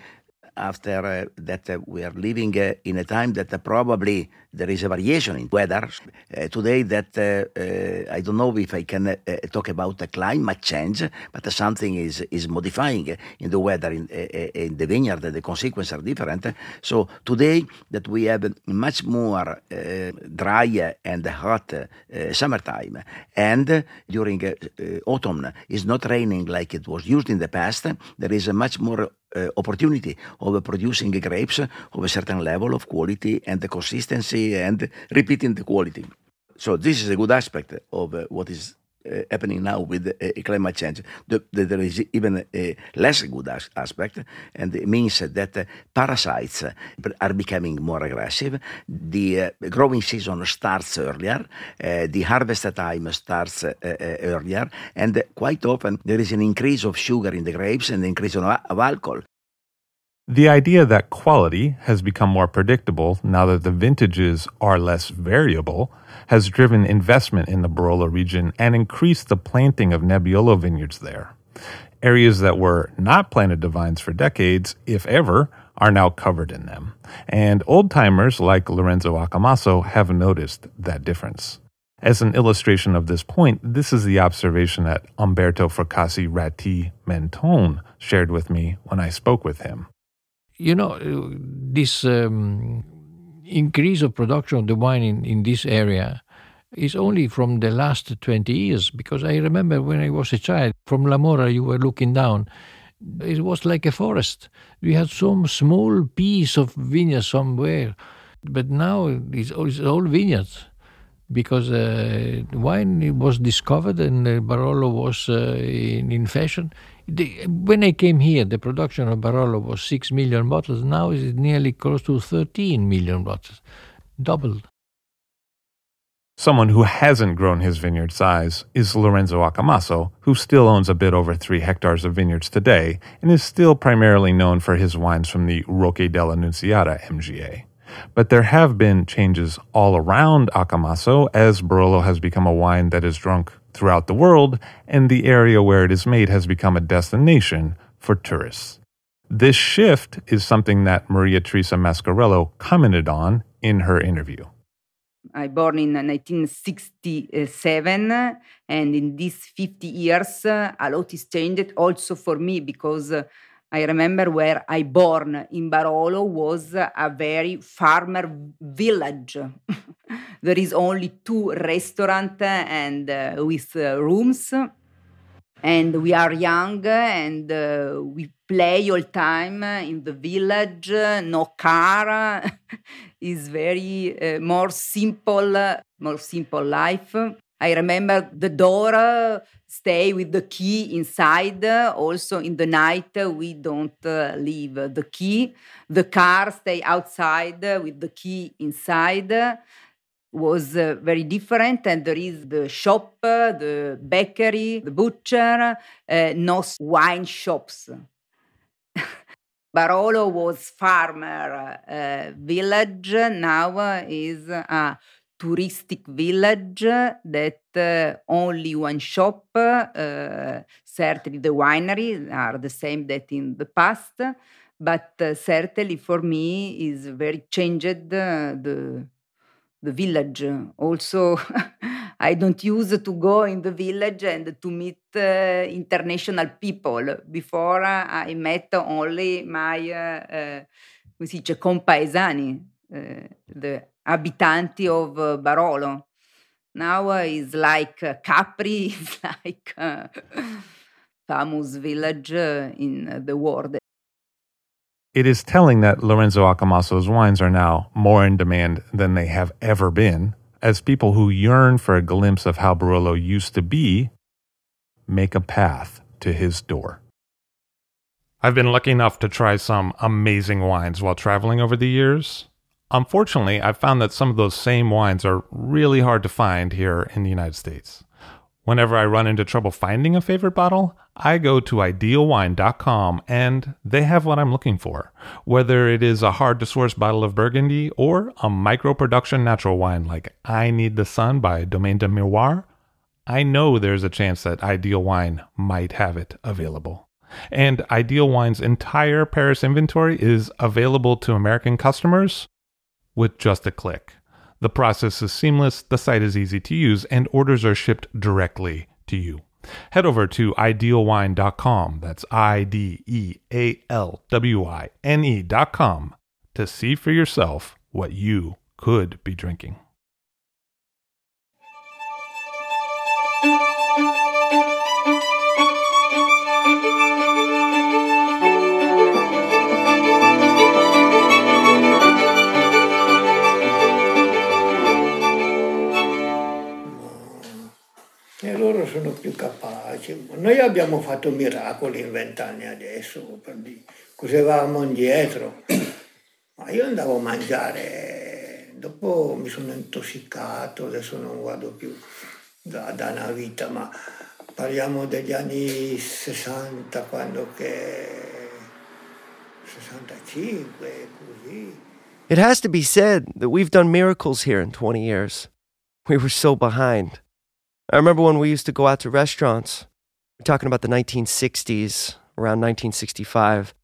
after uh, that uh, we are living uh, in a time that uh, probably there is a variation in weather. Uh, today that uh, I don't know if I can talk about the climate change, but something is, is modifying in the weather in, in the vineyard, the consequences are different. So today that we have much more dry and hot summertime, and during autumn is not raining like it was used in the past, there is a much more uh, opportunity of producing grapes of a certain level of quality and the consistency and repeating the quality. So this is a good aspect of uh, what is Eh, happening now with uh, climate change. The, the, there is even a less good as- aspect, and it means that uh, parasites are becoming more aggressive. The growing season starts earlier, the harvest time starts earlier, and quite often there is an increase of sugar in the grapes and an increase of alcohol. The idea that quality has become more predictable now that the vintages are less variable has driven investment in the Barolo region and increased the planting of Nebbiolo vineyards there. Areas that were not planted to vines for decades, if ever, are now covered in them. And old timers like Lorenzo Accomasso have noticed that difference. As an illustration of this point, this is the observation that Umberto Fracassi Ratti Mentone shared with me when I spoke with him you know, this um, increase of production of the wine in, in this area is only from the last 20 years because I remember when I was a child, from La Morra, you were looking down. It was like a forest. We had some small piece of vineyard somewhere, but now it's, it's all vineyards because uh, wine was discovered and Barolo was uh, in, in fashion. The, when I came here, the production of Barolo was 6 million bottles. Now it's nearly close to 13 million bottles, doubled. Someone who hasn't grown his vineyard size is Lorenzo Accomasso, who still owns a bit over three hectares of vineyards today and is still primarily known for his wines from the Rocche della Nunziata MGA. But there have been changes all around Accomasso as Barolo has become a wine that is drunk throughout the world, and the area where it is made has become a destination for tourists. This shift is something that Maria Teresa Mascarello commented on in her interview. I born in 1967, and in these 50 years, a lot is changed also for me because I remember where I born in Barolo was a very farmer village. there is only two restaurant and uh, with uh, rooms. And we are young and uh, we play all time in the village. No car. Is very uh, more simple more simple life I remember the door uh, stay with the key inside. Also in the night we don't uh, leave the key. The car stay outside with the key inside. Was uh, very different, and there is the shop, the bakery, the butcher, uh, no wine shops. Barolo was farmer uh, village. Now is a touristic village that uh, only one shop, uh, certainly the winery are the same that in the past, but uh, certainly for me is very changed uh, the the village. Also, I don't use to go in the village and to meet uh, international people. Before I met only my, uh, si dice, compaesani, the abitanti of uh, Barolo. Now uh, it's like uh, Capri, it's like a famous village uh, in the world. It is telling that Lorenzo Accomasso's wines are now more in demand than they have ever been, as people who yearn for a glimpse of how Barolo used to be make a path to his door. I've been lucky enough to try some amazing wines while traveling over the years. Unfortunately, I've found that some of those same wines are really hard to find here in the United States. Whenever I run into trouble finding a favorite bottle, I go to idealwine.com and they have what I'm looking for. Whether it is a hard to source bottle of Burgundy or a micro production natural wine like I Need the Sun by Domaine de Miroir, I know there's a chance that Ideal Wine might have it available. And Ideal Wine's entire Paris inventory is available to American customers with just a click. The process is seamless, the site is easy to use, and orders are shipped directly to you. Head over to idealwine.com, that's I D E A L W I N E.com, to see for yourself what you could be drinking. E loro sono più capaci. Noi abbiamo fatto miracoli in vent'anni adesso, cos'avevamo indietro. Ma io andavo a mangiare, dopo mi sono intossicato, adesso non vado più da, da una vita, ma parliamo degli anni 60, quando che 65, così. It has to be said that we've done miracles here in 20 years. We were so behind. I remember when we used to go out to restaurants. We're talking about the 1960s, around 1965.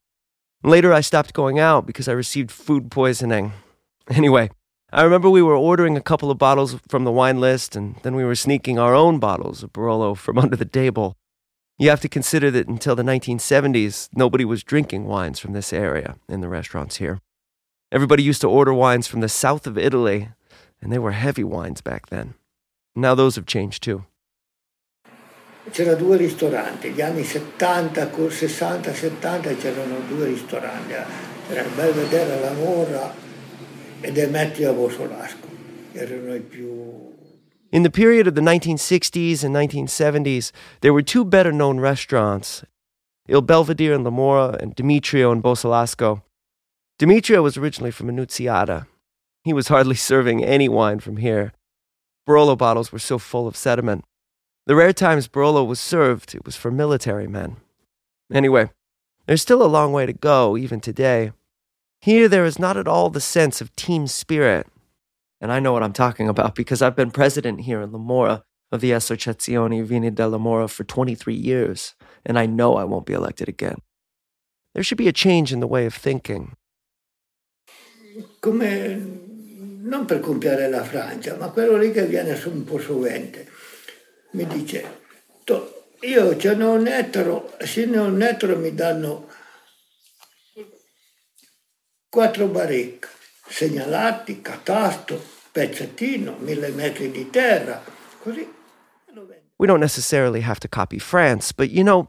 Later, I stopped going out because I received food poisoning. Anyway, I remember we were ordering a couple of bottles from the wine list, and then we were sneaking our own bottles of Barolo from under the table. You have to consider that until the 1970s, nobody was drinking wines from this area in the restaurants here. Everybody used to order wines from the south of Italy, and they were heavy wines back then. Now those have changed too. C'era due ristoranti, gli anni 70, 60, 70 c'erano due ristoranti, c'era il Belvedere alla Morra Demetrio Bossolasco, erano i più... In the period of the 1960s and 1970s, there were two better known restaurants Il Belvedere in La Morra and Demetrio in Bossolasco. Demetrio was originally from Annunziata. He was hardly serving any wine from here. Barolo bottles were so full of sediment. The rare times Barolo was served, it was for military men. Anyway, there's still a long way to go, even today. Here, there is not at all the sense of team spirit. And I know what I'm talking about because I've been president here in La Morra of the Associazione Vini della Morra for 23 years, and I know I won't be elected again. There should be a change in the way of thinking. Come non per compiare la Francia, ma quello lì che viene un po' sovente, mi dice, io ce n'ho un ettaro, se ne ho un ettaro mi danno quattro barrique, segnalati, catasto, pezzettino, mille metri di terra, così. We don't necessarily have to copy France, but you know,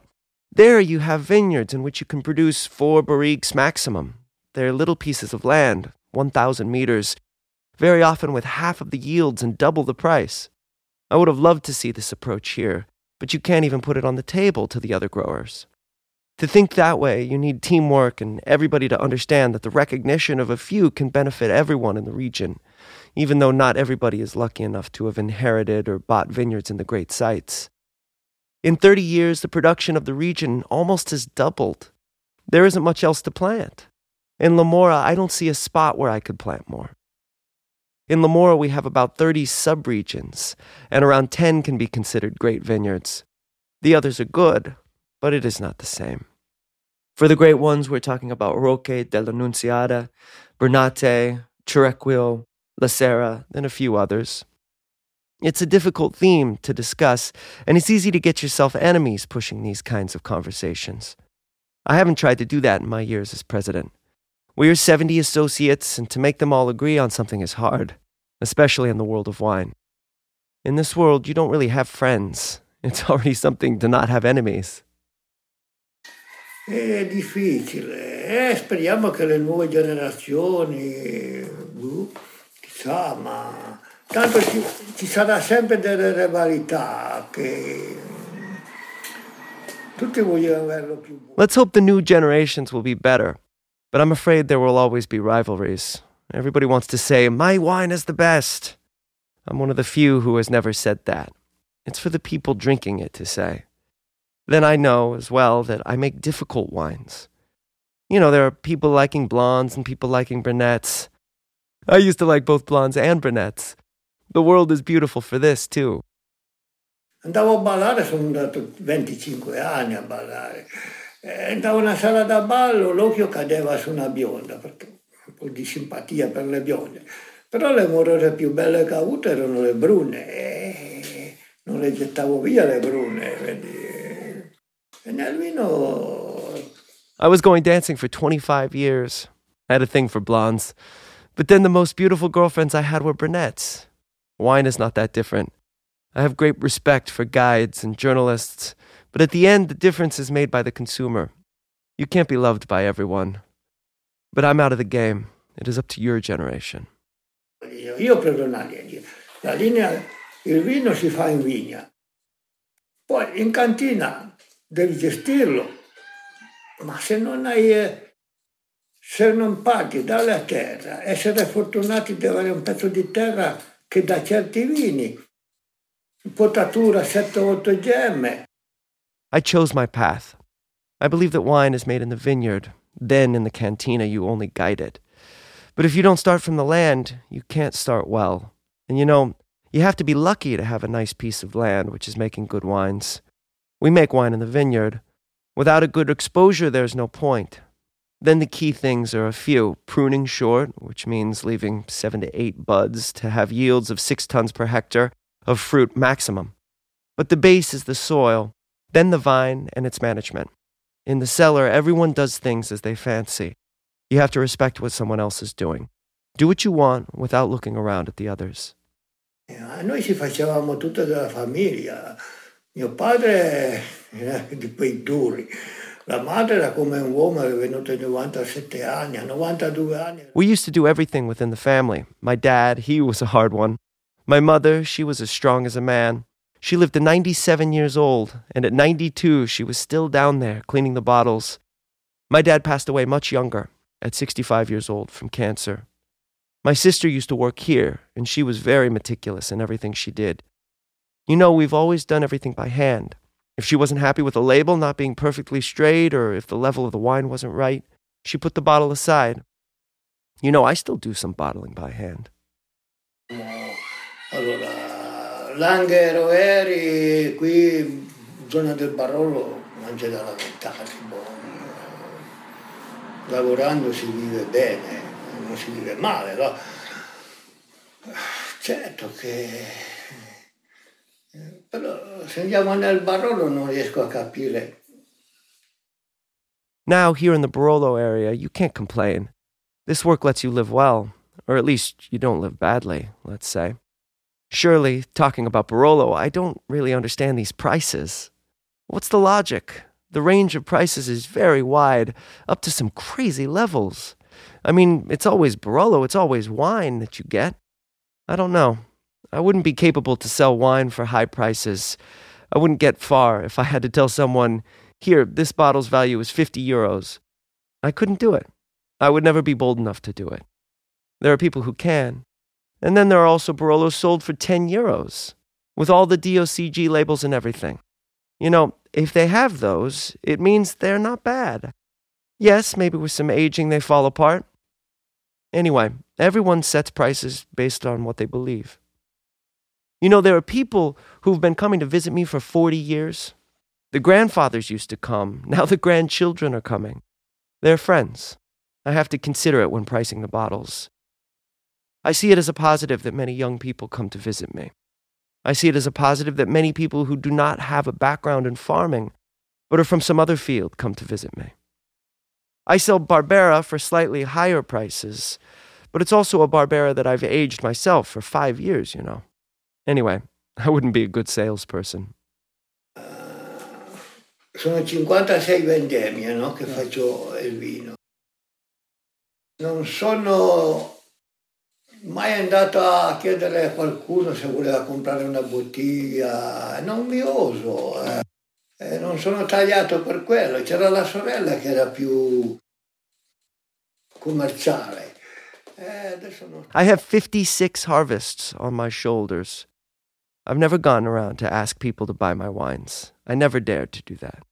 there you have vineyards in which you can produce four barriques maximum. They're little pieces of land, 1,000 meters, very often with half of the yields and double the price. I would have loved to see this approach here, but you can't even put it on the table to the other growers. To think that way, you need teamwork and everybody to understand that the recognition of a few can benefit everyone in the region, even though not everybody is lucky enough to have inherited or bought vineyards in the great sites. In 30 years, the production of the region almost has doubled. There isn't much else to plant. In La Morra, I don't see a spot where I could plant more. In La Morra, we have about 30 subregions, and around 10 can be considered great vineyards. The others are good, but it is not the same. For the great ones, we're talking about Rocche dell'Annunziata, Brunate, Cerequio, La Serra, and a few others. It's a difficult theme to discuss, and it's easy to get yourself enemies pushing these kinds of conversations. I haven't tried to do that in my years as president. We are 70 associates, and to make them all agree on something is hard, especially in the world of wine. In this world, you don't really have friends. It's already something to not have enemies. È difficile, eh, speriamo che le nuove generazioni, boh, chissà, ma tanto ci, ci sarà sempre delle rivalità che Tutti vogliono averlo più buono. Let's hope the new generations will be better. But I'm afraid there will always be rivalries. Everybody wants to say, my wine is the best. I'm one of the few who has never said that. It's for the people drinking it to say. Then I know as well that I make difficult wines. You know, there are people liking blondes and people liking brunettes. I used to like both blondes and brunettes. The world is beautiful for this, too. Andavo a ballare, sono andato 25 anni a ballare. Eh, andavo a una sala da ballo, l'occhio cadeva su una bionda, perché un po' di simpatia per le bionde. Però le morose più belle che ho avuto erano le brune e non le gettavo via le brune. E nel vino I was going dancing for 25 years. I had a thing for blondes. But then the most beautiful girlfriends I had were brunettes. Wine is not that different. I have great respect for guides and journalists, but at the end, the difference is made by the consumer. You can't be loved by everyone. But I'm out of the game. It is up to your generation. io, prendo una linea. La linea, il vino si fa in vigna. Poi in cantina devi gestirlo. Ma se non hai... eh, se non paghi dalla terra, essere fortunati di avere un pezzo di terra che dà certi vini, potatura 7-8 gemme, I chose my path. I believe that wine is made in the vineyard. Then in the cantina, you only guide it. But if you don't start from the land, you can't start well. And you know, you have to be lucky to have a nice piece of land which is making good wines. We make wine in the vineyard. Without a good exposure, there's no point. Then the key things are a few pruning short, which means leaving seven to eight buds to have yields of six tons per hectare of fruit maximum. But the base is the soil, then the vine and its management. In the cellar, everyone does things as they fancy. You have to respect what someone else is doing. Do what you want without looking around at the others. A noi ci facevamo tutta della famiglia. Mio padre era di quei duri. La madre era come un uomo, venuto a 97 anni, a 92 anni. We used to do everything within the family. My dad, he was a hard one. My mother, she was as strong as a man. She lived to 97 years old, and at 92, she was still down there cleaning the bottles. My dad passed away much younger, at 65 years old, from cancer. My sister used to work here, and she was very meticulous in everything she did. You know, we've always done everything by hand. If she wasn't happy with a label not being perfectly straight, or if the level of the wine wasn't right, she put the bottle aside. You know, I still do some bottling by hand. Langhe Roveri, qui, zona del Barolo, c'è da lamentarsi. boh. Lavorando si vive bene, non si vive male, no? Certo che... Però se andiamo nel Barolo non riesco a capire Now, here in the Barolo area, you can't complain. This work lets you live well, or at least you don't live badly, let's say. Surely, talking about Barolo, I don't really understand these prices. What's the logic? The range of prices is very wide, up to some crazy levels. I mean, it's always Barolo, it's always wine that you get. I don't know. I wouldn't be capable to sell wine for high prices. I wouldn't get far if I had to tell someone, here, this bottle's value is 50 euros. I couldn't do it. I would never be bold enough to do it. There are people who can. And then there are also Barolos sold for 10 euros, with all the DOCG labels and everything. You know, if they have those, it means they're not bad. Yes, maybe with some aging they fall apart. Anyway, everyone sets prices based on what they believe. You know, there are people who've been coming to visit me for 40 years. The grandfathers used to come, now the grandchildren are coming. They're friends. I have to consider it when pricing the bottles. I see it as a positive that many young people come to visit me. I see it as a positive that many people who do not have a background in farming, but are from some other field, come to visit me. I sell Barbera for slightly higher prices, but it's also a Barbera that I've aged myself for five years, you know. Anyway, I wouldn't be a good salesperson. Sono 56 vendemmie no, che faccio il vino. Non sono mai a chiedere a qualcuno se voleva comprare una bottiglia, non mi oso. eh. E non sono tagliato per quello, c'era la sorella che era più commerciale. I have 56 harvests on my shoulders. I've never gone around to ask people to buy my wines. I never dared to do that.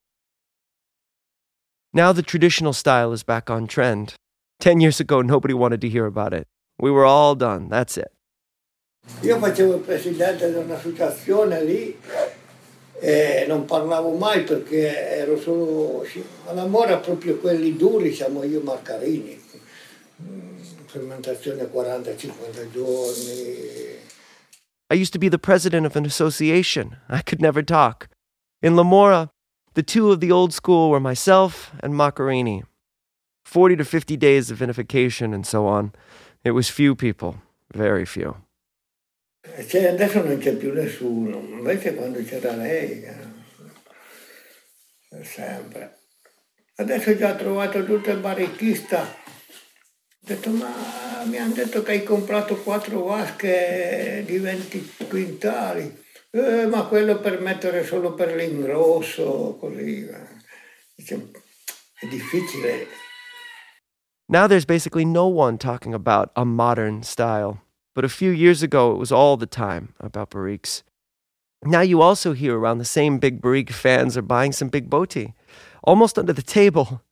Now the traditional style is back on trend. Ten years ago, nobody wanted to hear about it. We were all done. That's it. Io facevo il presidente di un'associazione lì e non parlavo mai perché ero solo all'amore proprio quelli duri siamo io Marcarini mm, fermentazione 40-50 giorni I used to be the president of an association. I could never talk. In La Morra, the two of the old school were myself and Marcarini. 40 to 50 days of vinification and so on. It was few people, very few. Cioè, adesso non c'è più nessuno, invece quando c'era lei, sempre. Adesso ho già trovato tutto il baricchista. Ho detto, ma mi hanno detto che hai comprato quattro vasche di 20 quintali. Eh, ma quello per mettere solo per l'ingrosso, così. È difficile. Now there's basically no one talking about a modern style. But a few years ago, it was all the time about barriques. Now you also hear around the same big barrique fans are buying some big Boti, almost under the table.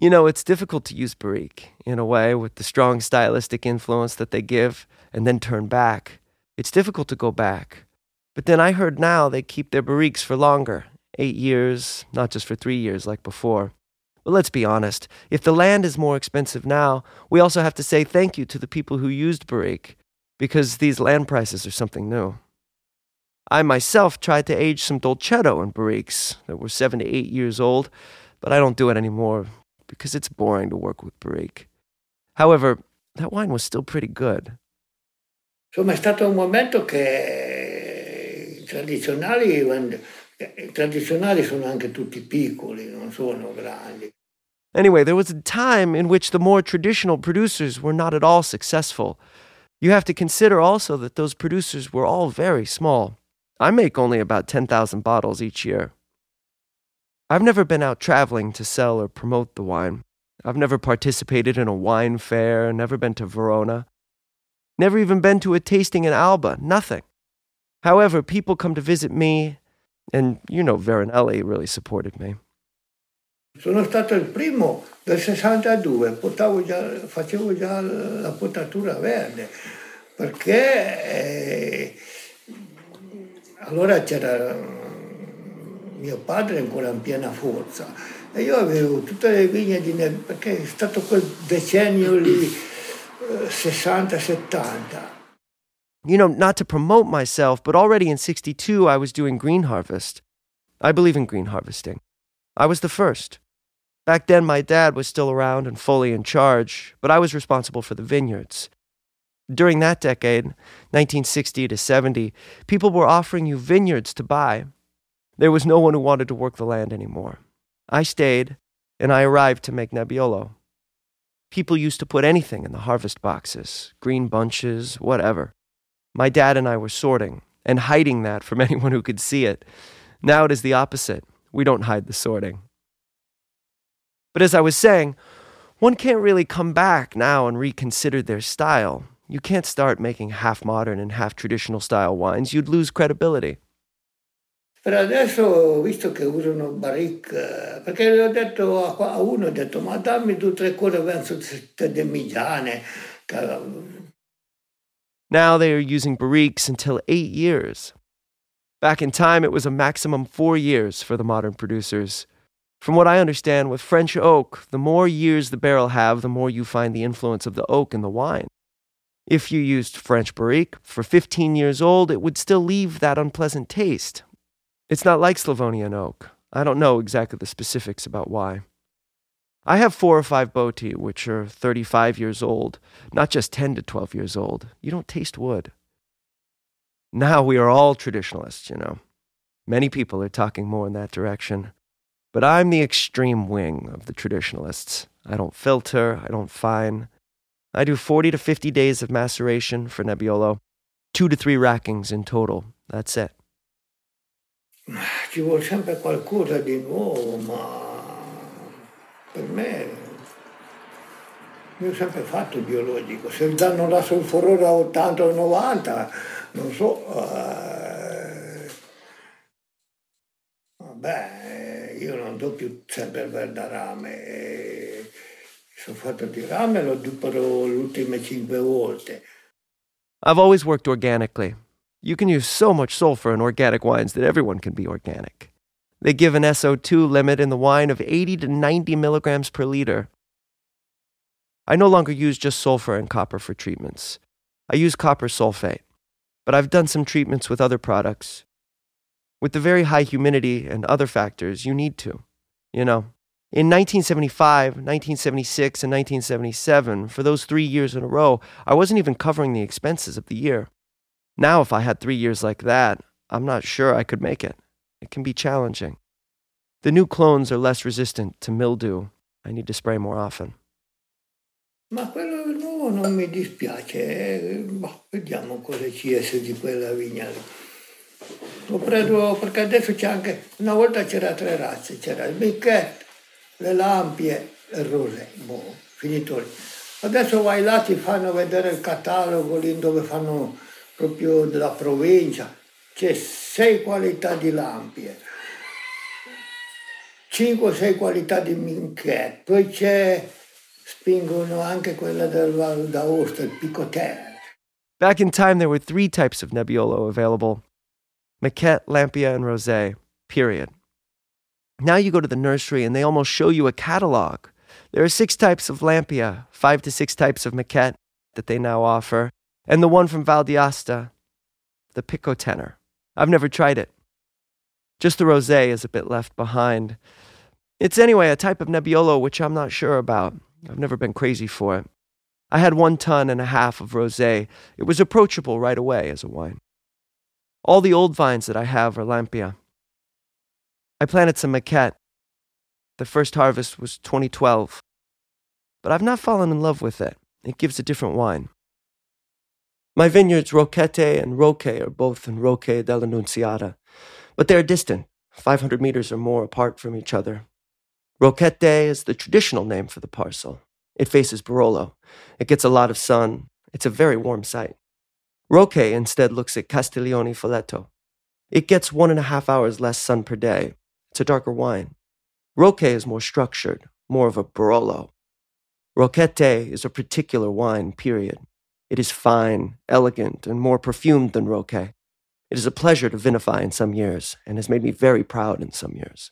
You know, it's difficult to use barrique in a way with the strong stylistic influence that they give and then turn back. It's difficult to go back. But then I heard now they keep their barriques for longer eight years, not just for three years like before. But let's be honest if the land is more expensive now, we also have to say thank you to the people who used barrique because these land prices are something new. I myself tried to age some Dolcetto in barriques that were seven to eight years old, but I don't do it anymore because it's boring to work with barrique. However, that wine was still pretty good. Insomma, è stato un momento che i i Eh, tradizionali sono anche tutti piccoli, non sono grandi. Anyway, there was a time in which the more traditional producers were not at all successful. You have to consider also that those producers were all very small. I make only about 10,000 bottles each year. I've never been out traveling to sell or promote the wine. I've never participated in a wine fair, never been to Verona, never even been to a tasting in Alba, nothing. However, people come to visit me, and you know Veronelli really supported me. Sono stato il primo del 62, già, facevo già la potatura verde, perché eh, allora c'era mio padre ancora in piena forza e io avevo tutte le vigne di neve, perché è stato quel decennio lì, eh, 60-70. You know, not to promote myself, but already in 62 I was doing green harvest. I believe in green harvesting. I was the first. Back then, my dad was still around and fully in charge, but I was responsible for the vineyards. During that decade, 1960 to 70, people were offering you vineyards to buy. There was no one who wanted to work the land anymore. I stayed, and I arrived to make Nebbiolo. People used to put anything in the harvest boxes green bunches, whatever. My dad and I were sorting and hiding that from anyone who could see it. Now it is the opposite. We don't hide the sorting. But as I was saying, one can't really come back now and reconsider their style. You can't start making half modern and half traditional style wines. You'd lose credibility. Per adesso visto che usano barrique, perché ho detto a uno, ho detto ma dammi due o tre cose verso de Migiane. Now they are using barriques until eight years. Back in time, it was a maximum four years for the modern producers. From what I understand, with French oak, the more years the barrel have, the more you find the influence of the oak in the wine. If you used French Barrique for 15 years old, it would still leave that unpleasant taste. It's not like Slavonian oak. I don't know exactly the specifics about why. I have four or five Boti, which are 35 years old, not just 10 to 12 years old. You don't taste wood. Now we are all traditionalists, you know. Many people are talking more in that direction. But I'm the extreme wing of the traditionalists. I don't filter, I don't fine. I do 40 to 50 days of maceration for Nebbiolo, two to three rackings in total. That's it. ci vuole sempre qualcosa di nuovo, ma per me io ho sempre fatto il biologico. Se danno la solforora 80 o 90, non so, eh, vabbè, io non do più sempre il verdarame. Eh, sono fatto di rame, lo dupero le ultime cinque volte. I've always worked organically. You can use so much sulfur in organic wines that everyone can be organic. They give an SO2 limit in the wine of 80 to 90 milligrams per liter. I no longer use just sulfur and copper for treatments. I use copper sulfate, but I've done some treatments with other products. With the very high humidity and other factors, you need to. You know, in 1975, 1976, and 1977, for those three years in a row, I wasn't even covering the expenses of the year. Now, if I had three years like that, I'm not sure I could make it. It can be challenging. The new clones are less resistant to mildew. I need to spray more often. Ma quello nuovo non mi dispiace, eh, boh, vediamo cosa ci esce di quella vigna lì. Ho preso, perché adesso c'è anche, una volta c'era tre razze, c'era il Bicchet, le lampie e il rosé, boh, finito lì. Adesso vai là, ti fanno vedere il catalogo lì dove fanno proprio della provincia, c'è sei qualità di lampie, cinque o sei qualità di minchette, poi c'è, spingono anche quella del Val d'Aosta, il Picotel. Back in time, there were three types of Nebbiolo available Michet, Lampia, and Rosé, period. Now you go to the nursery and they almost show you a catalog. There are six types of Lampia, five to six types of Michet that they now offer, and the one from Val d'Aosta, the Picotener. I've never tried it. Just the Rosé is a bit left behind. It's anyway a type of Nebbiolo which I'm not sure about. I've never been crazy for it. I had one ton and a half of Rosé. It was approachable right away as a wine. All the old vines that I have are Lampia. I planted some Michet. The first harvest was 2012. But I've not fallen in love with it. It gives a different wine. My vineyards Rocchette and Rocche are both in Rocche dell'Annunziata, but they are distant, 500 meters or more apart from each other. Rocchette is the traditional name for the parcel. It faces Barolo. It gets a lot of sun. It's a very warm site. Rocche instead looks at Castiglione Falletto. It gets one and a half hours less sun per day. It's a darker wine. Rocche is more structured, more of a Barolo. Rocchette is a particular wine, period. It is fine, elegant, and more perfumed than Rocche. It is a pleasure to vinify in some years, and has made me very proud in some years.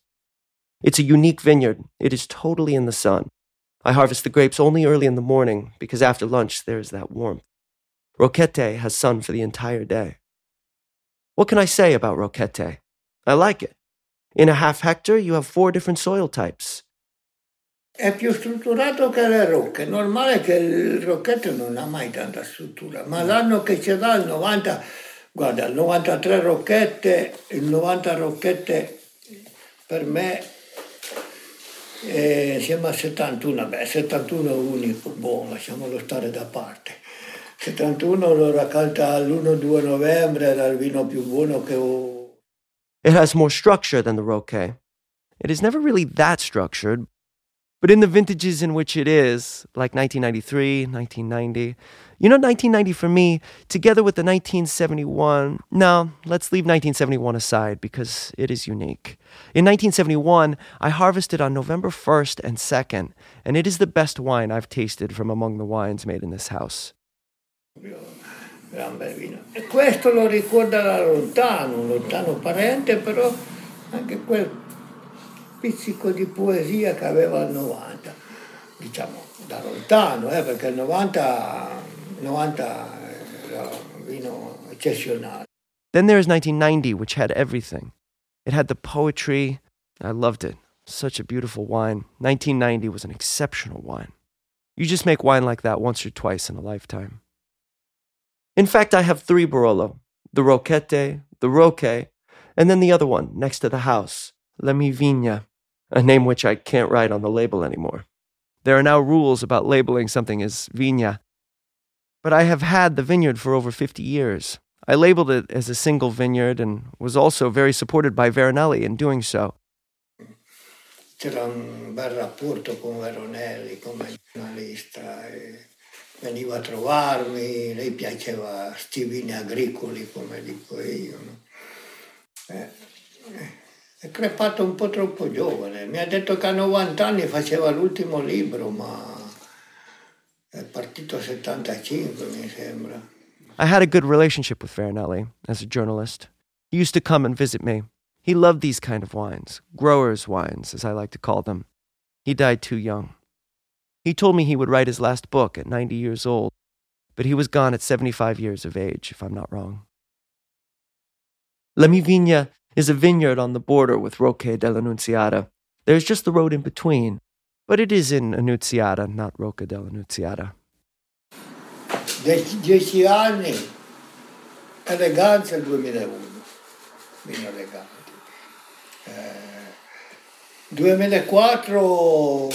It's a unique vineyard. It is totally in the sun. I harvest the grapes only early in the morning because after lunch there is that warmth. Rocchette has sun for the entire day. What can I say about Rocchette? I like it. In a half hectare, you have four different soil types. È più strutturato che le rocche. Normale che il rocchetto non ha mai tanta struttura, ma l'anno che ce l'ha il 90, guarda, il 93 rocchette, il 90 rocchette per me eh, siamo a 71, beh 71 è unico, boh, lasciamolo stare da parte. 71 lo raccolta l'1-2 novembre, era il vino più buono che ho It has more structure than the Roque. It is never really that structured, but in the vintages in which it is, like 1993, 1990, you know, 1990 for me, together with the 1971, now let's leave 1971 aside because it is unique. In 1971, I harvested on November 1st and 2nd, and it is the best wine I've tasted from among the wines made in this house. gran bel vino. E questo lo ricorda da lontano, un lontano parente, però anche quel pizzico di poesia che aveva al 90, diciamo da lontano, eh, perché il 90, 90 era vino eccezionale. Then there is 1990, which had everything. It had the poetry. I loved it. Such a beautiful wine. 1990 was an exceptional wine. You just make wine like that once or twice in a lifetime. In fact, I have three Barolo the Rocchette, the Rocche, and then the other one next to the house, La Mi Vigna, a name which I can't write on the label anymore. There are now rules about labeling something as Vigna. But I have had the vineyard for over 50 years. I labeled it as a single vineyard and was also very supported by Veronelli in doing so. C'era un bel rapporto con Veronelli come giornalista. Veniva a trovarmi, lei piaceva come dico io. Eh, eh, è crepato un po' troppo giovane. Mi ha detto che a 90 anni faceva l'ultimo libro, ma è partito a 75 mi sembra. I had a good relationship with Veronelli as a journalist. He used to come and visit me. He loved these kind of wines, growers' wines, as I like to call them. He died too young. He told me he would write his last book at 90 years old, but he was gone at 75 years of age, if I'm not wrong. La Mi Vigna is a vineyard on the border with Rocche dell'Annunziata. There's just the road in between, but it is in Annunziata, not Rocche dell'Annunziata. Die- dieci anni, eleganza 2001, vino elegante. Eh, 2004,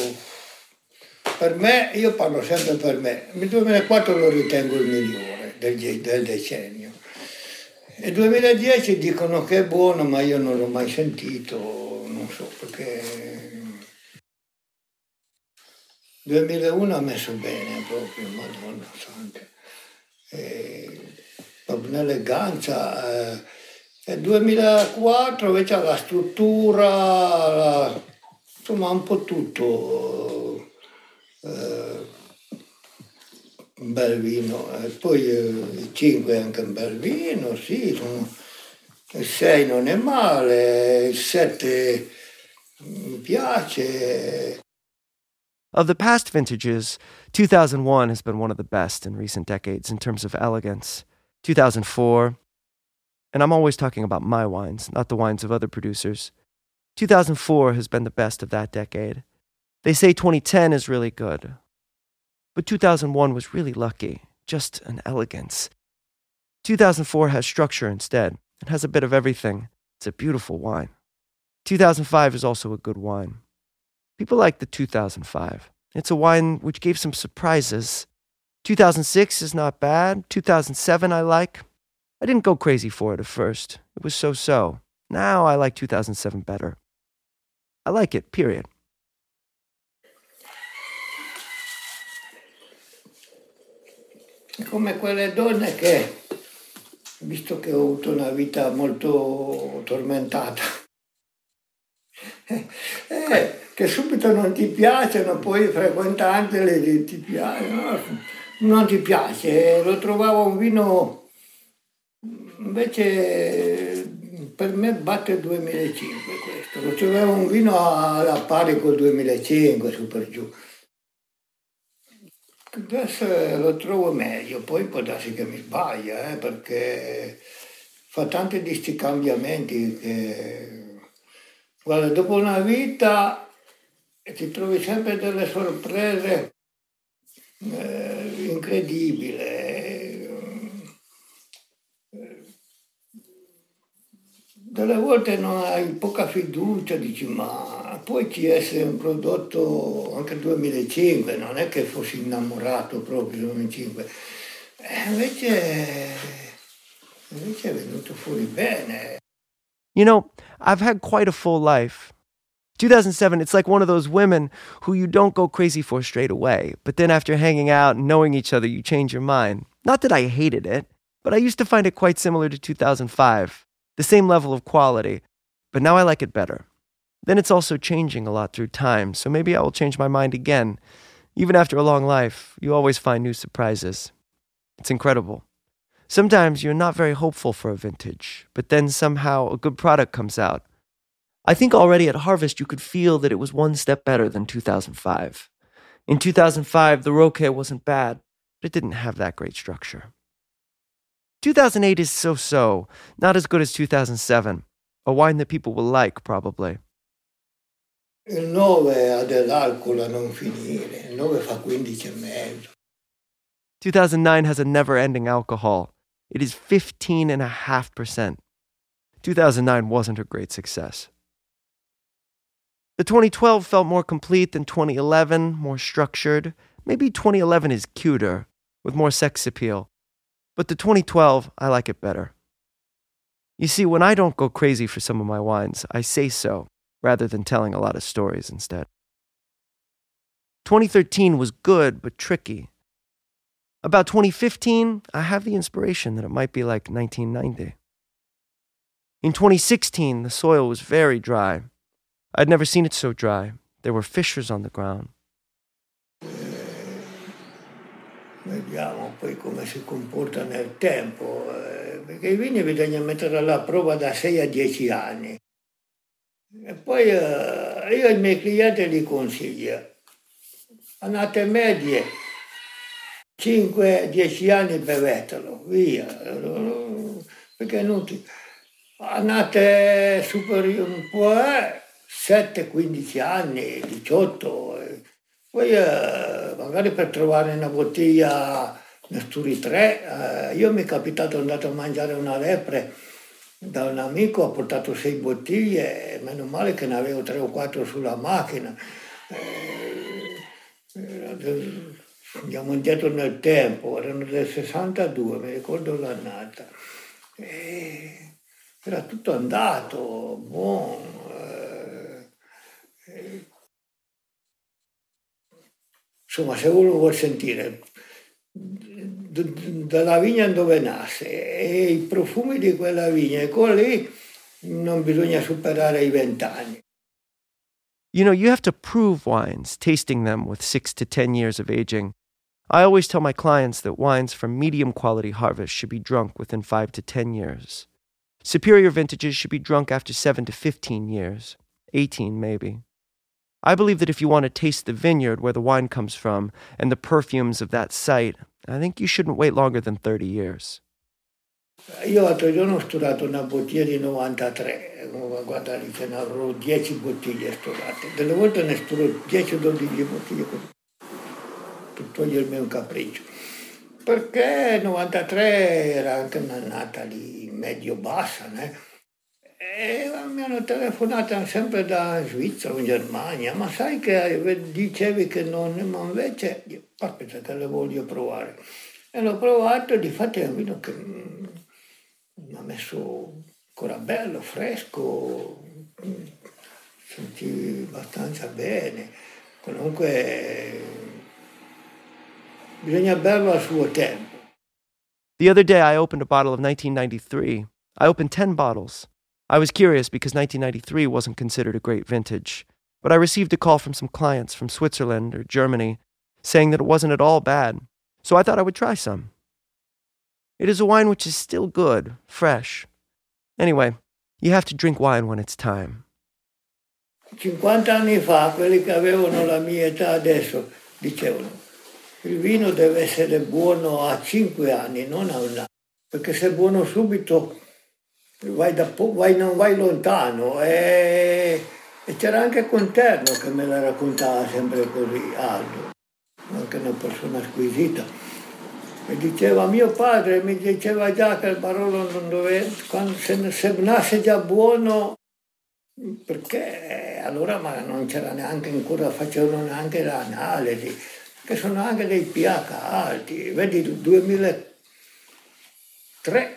per me, io parlo sempre per me, il 2004 lo ritengo il migliore del, del decennio. E 2010 dicono che è buono, ma io non l'ho mai sentito, non so perché... 2001 ha messo bene proprio, madonna santa. E, proprio un'eleganza. eh, e 2004 invece la struttura, la- insomma un po' tutto. eh, eh, il 5 anche Balvino, sì, sono- il 6 non è male, il 7 mi piace. Of the past vintages, 2001 has been one of the best in recent decades in terms of elegance. 2004, and I'm always talking about my wines, not the wines of other producers. 2004 has been the best of that decade. They say 2010 is really good, but 2001 was really lucky, just an elegance. 2004 has structure instead. It has a bit of everything. It's a beautiful wine. 2005 is also a good wine. People like the 2005. It's a wine which gave some surprises. 2006 is not bad. 2007 I like. I didn't go crazy for it at first. It was so so. Now I like 2007 better. I like it, period. È come quelle donne che, visto che ho avuto una vita molto tormentata, eh, che subito non ti piacciono, poi frequentandole ti- ti piacciono, non ti piace. Lo trovavo un vino, invece per me batte il 2005 questo, lo trovavo un vino alla pari col 2005, su per giù. Adesso lo trovo meglio, poi può darsi che mi sbaglia, eh, perché fa tanti di sti cambiamenti che... Guarda, dopo una vita ti trovi sempre delle sorprese eh, incredibili. eh, Delle volte non hai poca fiducia, dici ma poi esce un prodotto anche 2005, non è che fossi innamorato proprio del 2005, e eh, invece, invece è venuto fuori bene. You know, I've had quite a full life. 2007, it's like one of those women who you don't go crazy for straight away, but then after hanging out and knowing each other, you change your mind. Not that I hated it, but I used to find it quite similar to 2005, the same level of quality, but now I like it better. Then it's also changing a lot through time, so maybe I will change my mind again. Even after a long life, you always find new surprises. It's incredible. Sometimes you're not very hopeful for a vintage, but then somehow a good product comes out. I think already at harvest you could feel that it was one step better than 2005. In 2005, the Rocche wasn't bad, but it didn't have that great structure. 2008 is so so, not as good as 2007. A wine that people will like, probably. Il 9 ha dell'alcol a non finire, il 9 fa 15 e mezzo. 2009 has a never ending alcohol. It is 15.5%. 2009 wasn't a great success. The 2012 felt more complete than 2011, more structured. Maybe 2011 is cuter, with more sex appeal. But the 2012, I like it better. You see, when I don't go crazy for some of my wines, I say so rather than telling a lot of stories instead. 2013 was good but tricky. About 2015, I have the inspiration that it might be like 1990. In 2016, the soil was very dry. I'd never seen it so dry. There were fissures on the ground. Vediamo poi come si comporta nel tempo, eh, perché i vini bisogna mettere alla prova da 6 a 10 anni. E poi eh, io ai miei clienti li consiglio, annate medie, 5-10 anni bevetelo, via, perché non ti... Annate superiori un po', eh, 7-15 anni, 18, poi eh, magari per trovare una bottiglia Nesturi 3, eh, io mi è capitato andato a mangiare una lepre da un amico, ha portato sei bottiglie, meno male che ne avevo tre o quattro sulla macchina. Eh, andiamo indietro nel tempo, erano del 62, mi ricordo l'annata. E era tutto andato, buono. insomma, se uno vuol sentire dalla vigna dove nasce e i profumi di quella vigna, e lì non bisogna superare i vent'anni. You know, you have to prove wines, tasting them with six to ten years of aging. I always tell my clients that wines from medium quality harvest should be drunk within five to ten years. Superior vintages should be drunk after seven to fifteen years, 18 maybe. I believe that if you want to taste the vineyard where the wine comes from and the perfumes of that site, I think you shouldn't wait longer than 30 years. Io l'altro giorno ho studiato una bottiglia di 93, guarda lì ce ne avrò 10 bottiglie sturate, delle volte ne sturo 10 o 12 bottiglie così, per togliermi un capriccio. Perché 93 era anche un'annata lì medio-bassa, né? E mi hanno telefonato sempre da Svizzera o Germania, ma sai che dicevi che non, ma invece, aspetta che le voglio provare. E l'ho provato e di fatto è un vino che mi ha messo ancora bello, fresco, senti abbastanza bene. Comunque bisogna berlo al suo tempo. The other day I opened a bottle of 1993. I opened 10 bottles. I was curious because 1993 wasn't considered a great vintage, but I received a call from some clients from Switzerland or Germany saying that it wasn't at all bad, so I thought I would try some. It is a wine which is still good, fresh. Anyway, you have to drink wine when it's time. 50 anni fa, quelli che avevano la mia età adesso dicevano il vino deve essere buono a 5 anni, non a un anno, perché se è buono subito vai da, vai, non vai lontano. E, e c'era anche Conterno che me la raccontava sempre così, Aldo, anche una persona squisita. Mi diceva mio padre, mi diceva già che il Barolo non doveva, quando se, se nasce già buono, perché allora ma non c'era neanche ancora, facevano neanche l'analisi, che sono anche dei pH alti. Vedi, 2003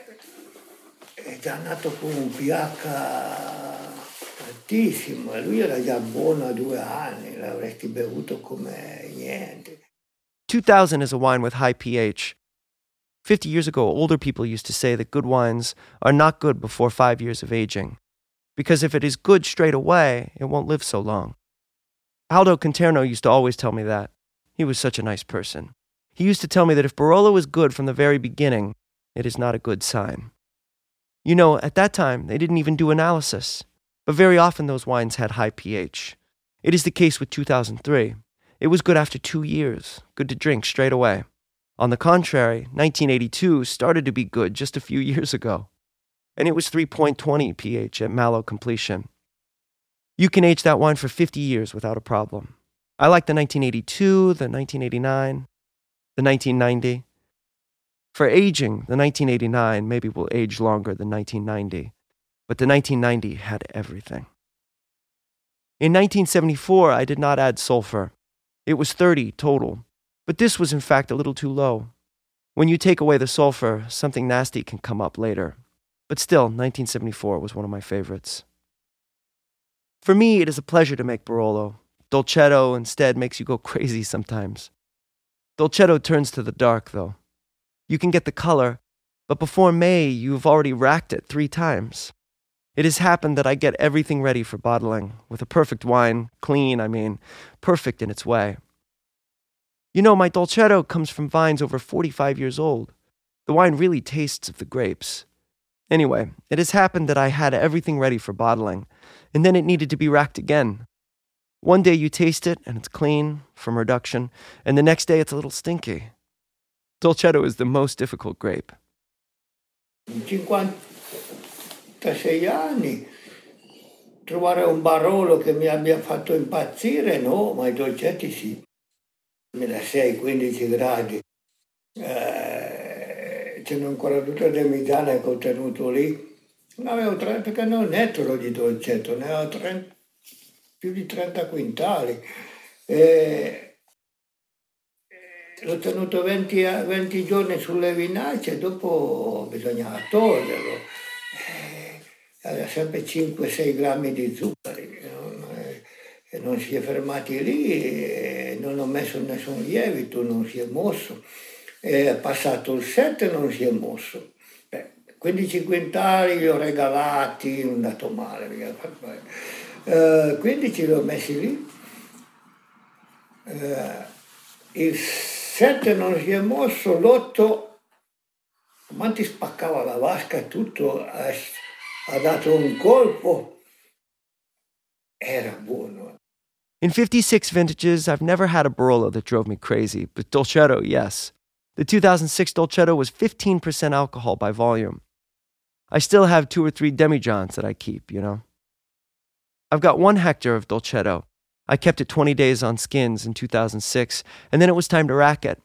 e lui era già buono a due anni, l'avresti bevuto come niente. 2000 is a wine with high pH. 50 years ago, older people used to say that good wines are not good before five years of aging, because if it is good straight away, it won't live so long. Aldo Conterno used to always tell me that. He was such a nice person. He used to tell me that if Barolo is good from the very beginning, it is not a good sign. You know, at that time, they didn't even do analysis, but very often those wines had high pH. It is the case with 2003. It was good after two years, good to drink straight away. On the contrary, 1982 started to be good just a few years ago, and it was 3.20 pH at Malo completion. You can age that wine for 50 years without a problem. I like the 1982, the 1989, the 1990. For aging, the 1989 maybe will age longer than 1990, but the 1990 had everything. In 1974, I did not add sulfur. It was 30 total, but this was in fact a little too low. When you take away the sulfur, something nasty can come up later. But still, 1974 was one of my favorites. For me, it is a pleasure to make Barolo. Dolcetto instead makes you go crazy sometimes. Dolcetto turns to the dark, though. You can get the color, but before May, you've already racked it three times. It has happened that I get everything ready for bottling, with a perfect wine, clean, I mean, perfect in its way. You know, my Dolcetto comes from vines over 45 years old. The wine really tastes of the grapes. Anyway, it has happened that I had everything ready for bottling, and then it needed to be racked again. One day you taste it and it's clean from reduction, and the next day it's a little stinky. Dolcetto is the most difficult grape. In 56 anni trovare un Barolo che mi abbia fatto impazzire, no, ma i dolcetti sì. 2006, 15 gradi. Eh, c'è ancora tutto il demidane contenuto lì. Ne avevo 30, perché non è netto di dolcetto, ne avevo 30, più di 30 quintali. E, l'ho tenuto 20, 20, giorni sulle vinacce, dopo bisognava toglierlo. Eh, aveva sempre 5-6 grammi di zuccheri. No? E non si è fermati lì, non ho messo nessun lievito, non si è mosso. È passato il 7 non si è mosso. Beh, 15 quintali li ho regalati, è andato male. Eh, 15 li ho messi lì. Eh, il 7 non si è mosso, l'8 ma ti spaccava la vasca e tutto, ha dato un colpo, era buono. In 56 vintages, I've never had a Barolo that drove me crazy, but Dolcetto, yes. The 2006 Dolcetto was 15% alcohol by volume. I still have two or three demijohns that I keep, you know. I've got one hectare of Dolcetto. I kept it 20 days on skins in 2006, and then it was time to rack it.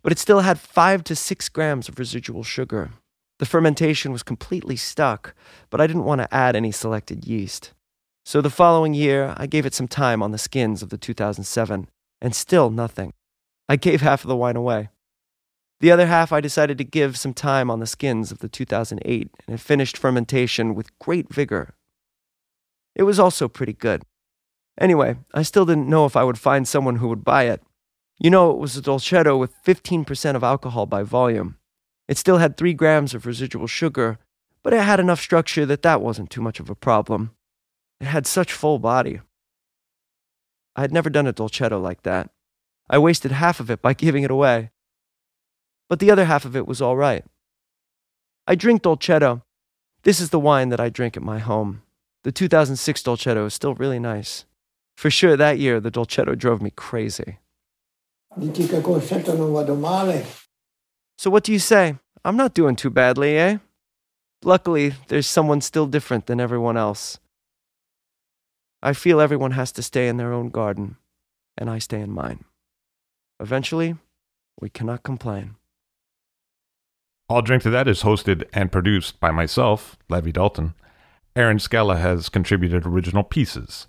But it still had 5 to 6 grams of residual sugar. The fermentation was completely stuck, but I didn't want to add any selected yeast. So the following year, I gave it some time on the skins of the 2007, and still nothing. I gave half of the wine away. The other half I decided to give some time on the skins of the 2008, and it finished fermentation with great vigor. It was also pretty good. Anyway, I still didn't know if I would find someone who would buy it. You know, it was a Dolcetto with 15% of alcohol by volume. It still had 3 grams of residual sugar, but it had enough structure that that wasn't too much of a problem. It had such full body. I had never done a dolcetto like that. I wasted half of it by giving it away. But the other half of it was all right. I drink dolcetto. This is the wine that I drink at my home. The 2006 dolcetto is still really nice. For sure, that year, the dolcetto drove me crazy. So, what do you say? I'm not doing too badly, eh? Luckily, there's someone still different than everyone else. I feel everyone has to stay in their own garden, and I stay in mine. Eventually, we cannot complain. I'll Drink to That is hosted and produced by myself, Levi Dalton. Erin Scala has contributed original pieces.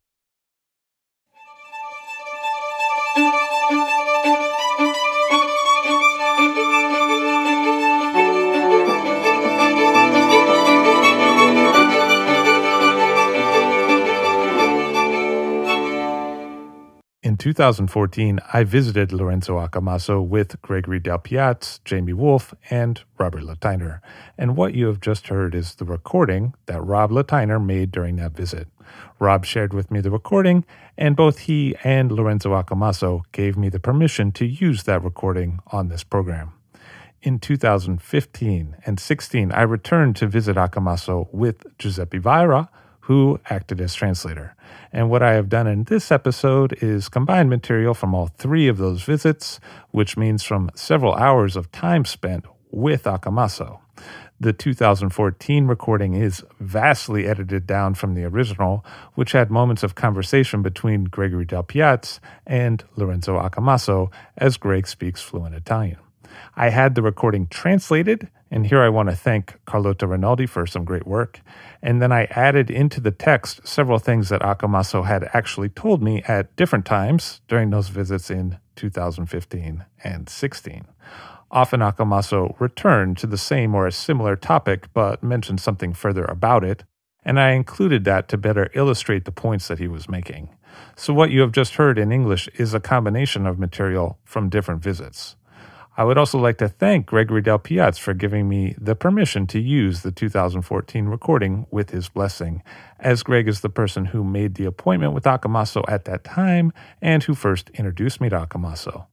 2014, I visited Lorenzo Accomasso with Gregory Dal Piaz, Jamie Wolf, and Robert Lateiner. And what you have just heard is the recording that Rob Lateiner made during that visit. Rob shared with me the recording, and both he and Lorenzo Accomasso gave me the permission to use that recording on this program. In 2015 and 16, I returned to visit Accomasso with Giuseppe Vaira, who acted as translator. And what I have done in this episode is combine material from all three of those visits, which means from several hours of time spent with Accomasso. The 2014 recording is vastly edited down from the original, which had moments of conversation between Gregory Dal Piaz and Lorenzo Accomasso, as Greg speaks fluent Italian. I had the recording translated, and here I want to thank Carlotta Rinaldi for some great work. And then I added into the text several things that Accomasso had actually told me at different times during those visits in 2015 and 16. Often Accomasso returned to the same or a similar topic, but mentioned something further about it, and I included that to better illustrate the points that he was making. So, what you have just heard in English is a combination of material from different visits. I would also like to thank Gregory Dal Piaz for giving me the permission to use the 2014 recording with his blessing, as Greg is the person who made the appointment with Accomasso at that time and who first introduced me to Accomasso.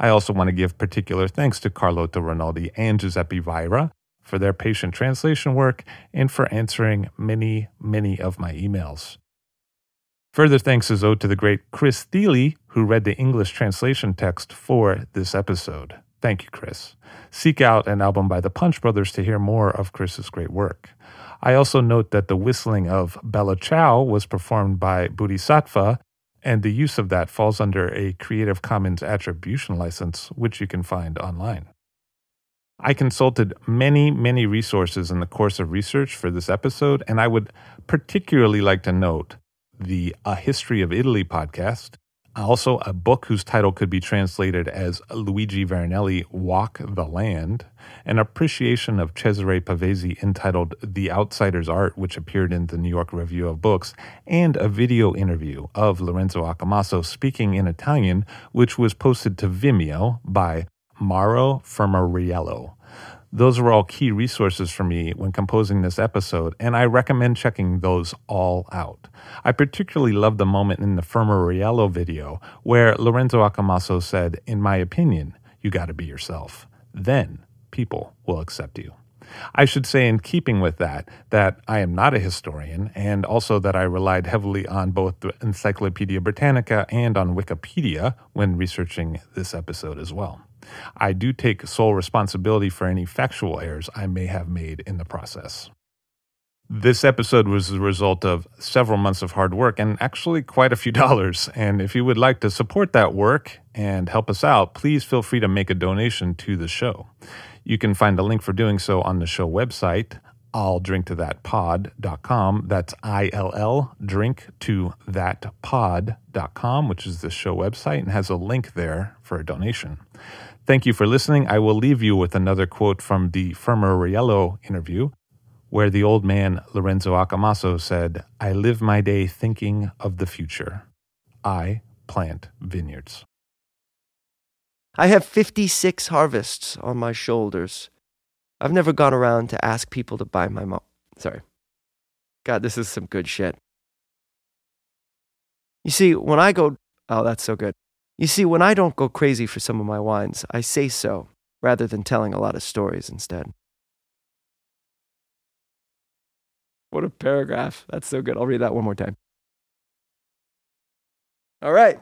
I also want to give particular thanks to Carlotta Rinaldi and Giuseppe Vaira for their patient translation work and for answering many, many of my emails. Further thanks is owed to the great Chris Thile, who read the English translation text for this episode. Thank you, Chris. Seek out an album by the Punch Brothers to hear more of Chris's great work. I also note that the whistling of Bella Ciao was performed by Bodhisattva, and the use of that falls under a Creative Commons attribution license, which you can find online. I consulted many, many resources in the course of research for this episode, and I would particularly like to note the A History of Italy podcast, also a book whose title could be translated as Luigi Veronelli Walk the Land, an appreciation of Cesare Pavese entitled The Outsider's Art, which appeared in the New York Review of Books, and a video interview of Lorenzo Accomasso speaking in Italian, which was posted to Vimeo by Mauro Fermariello. Those were all key resources for me when composing this episode, and I recommend checking those all out. I particularly love the moment in the Fermariello video where Lorenzo Accomasso said, In my opinion, you got to be yourself. Then people will accept you. I should say, in keeping with that, that I am not a historian, and also that I relied heavily on both the Encyclopedia Britannica and on Wikipedia when researching this episode as well. I do take sole responsibility for any factual errors I may have made in the process. This episode was the result of several months of hard work and actually quite a few dollars. And if you would like to support that work and help us out, please feel free to make a donation to the show. You can find a link for doing so on the show website, I'll drink to that pod.com. That's I L L drink to that pod.com, which is the show website and has a link there for a donation. Thank you for listening. I will leave you with another quote from the Fermariello interview, where the old man Lorenzo Accomasso said, I live my day thinking of the future. I plant vineyards. I have 56 harvests on my shoulders. I've never gone around to ask people to buy my. Sorry. God, this is some good shit. You see, when I go, oh, that's so good. You see, when I don't go crazy for some of my wines, I say so rather than telling a lot of stories instead. What a paragraph. That's so good. I'll read that one more time. All right.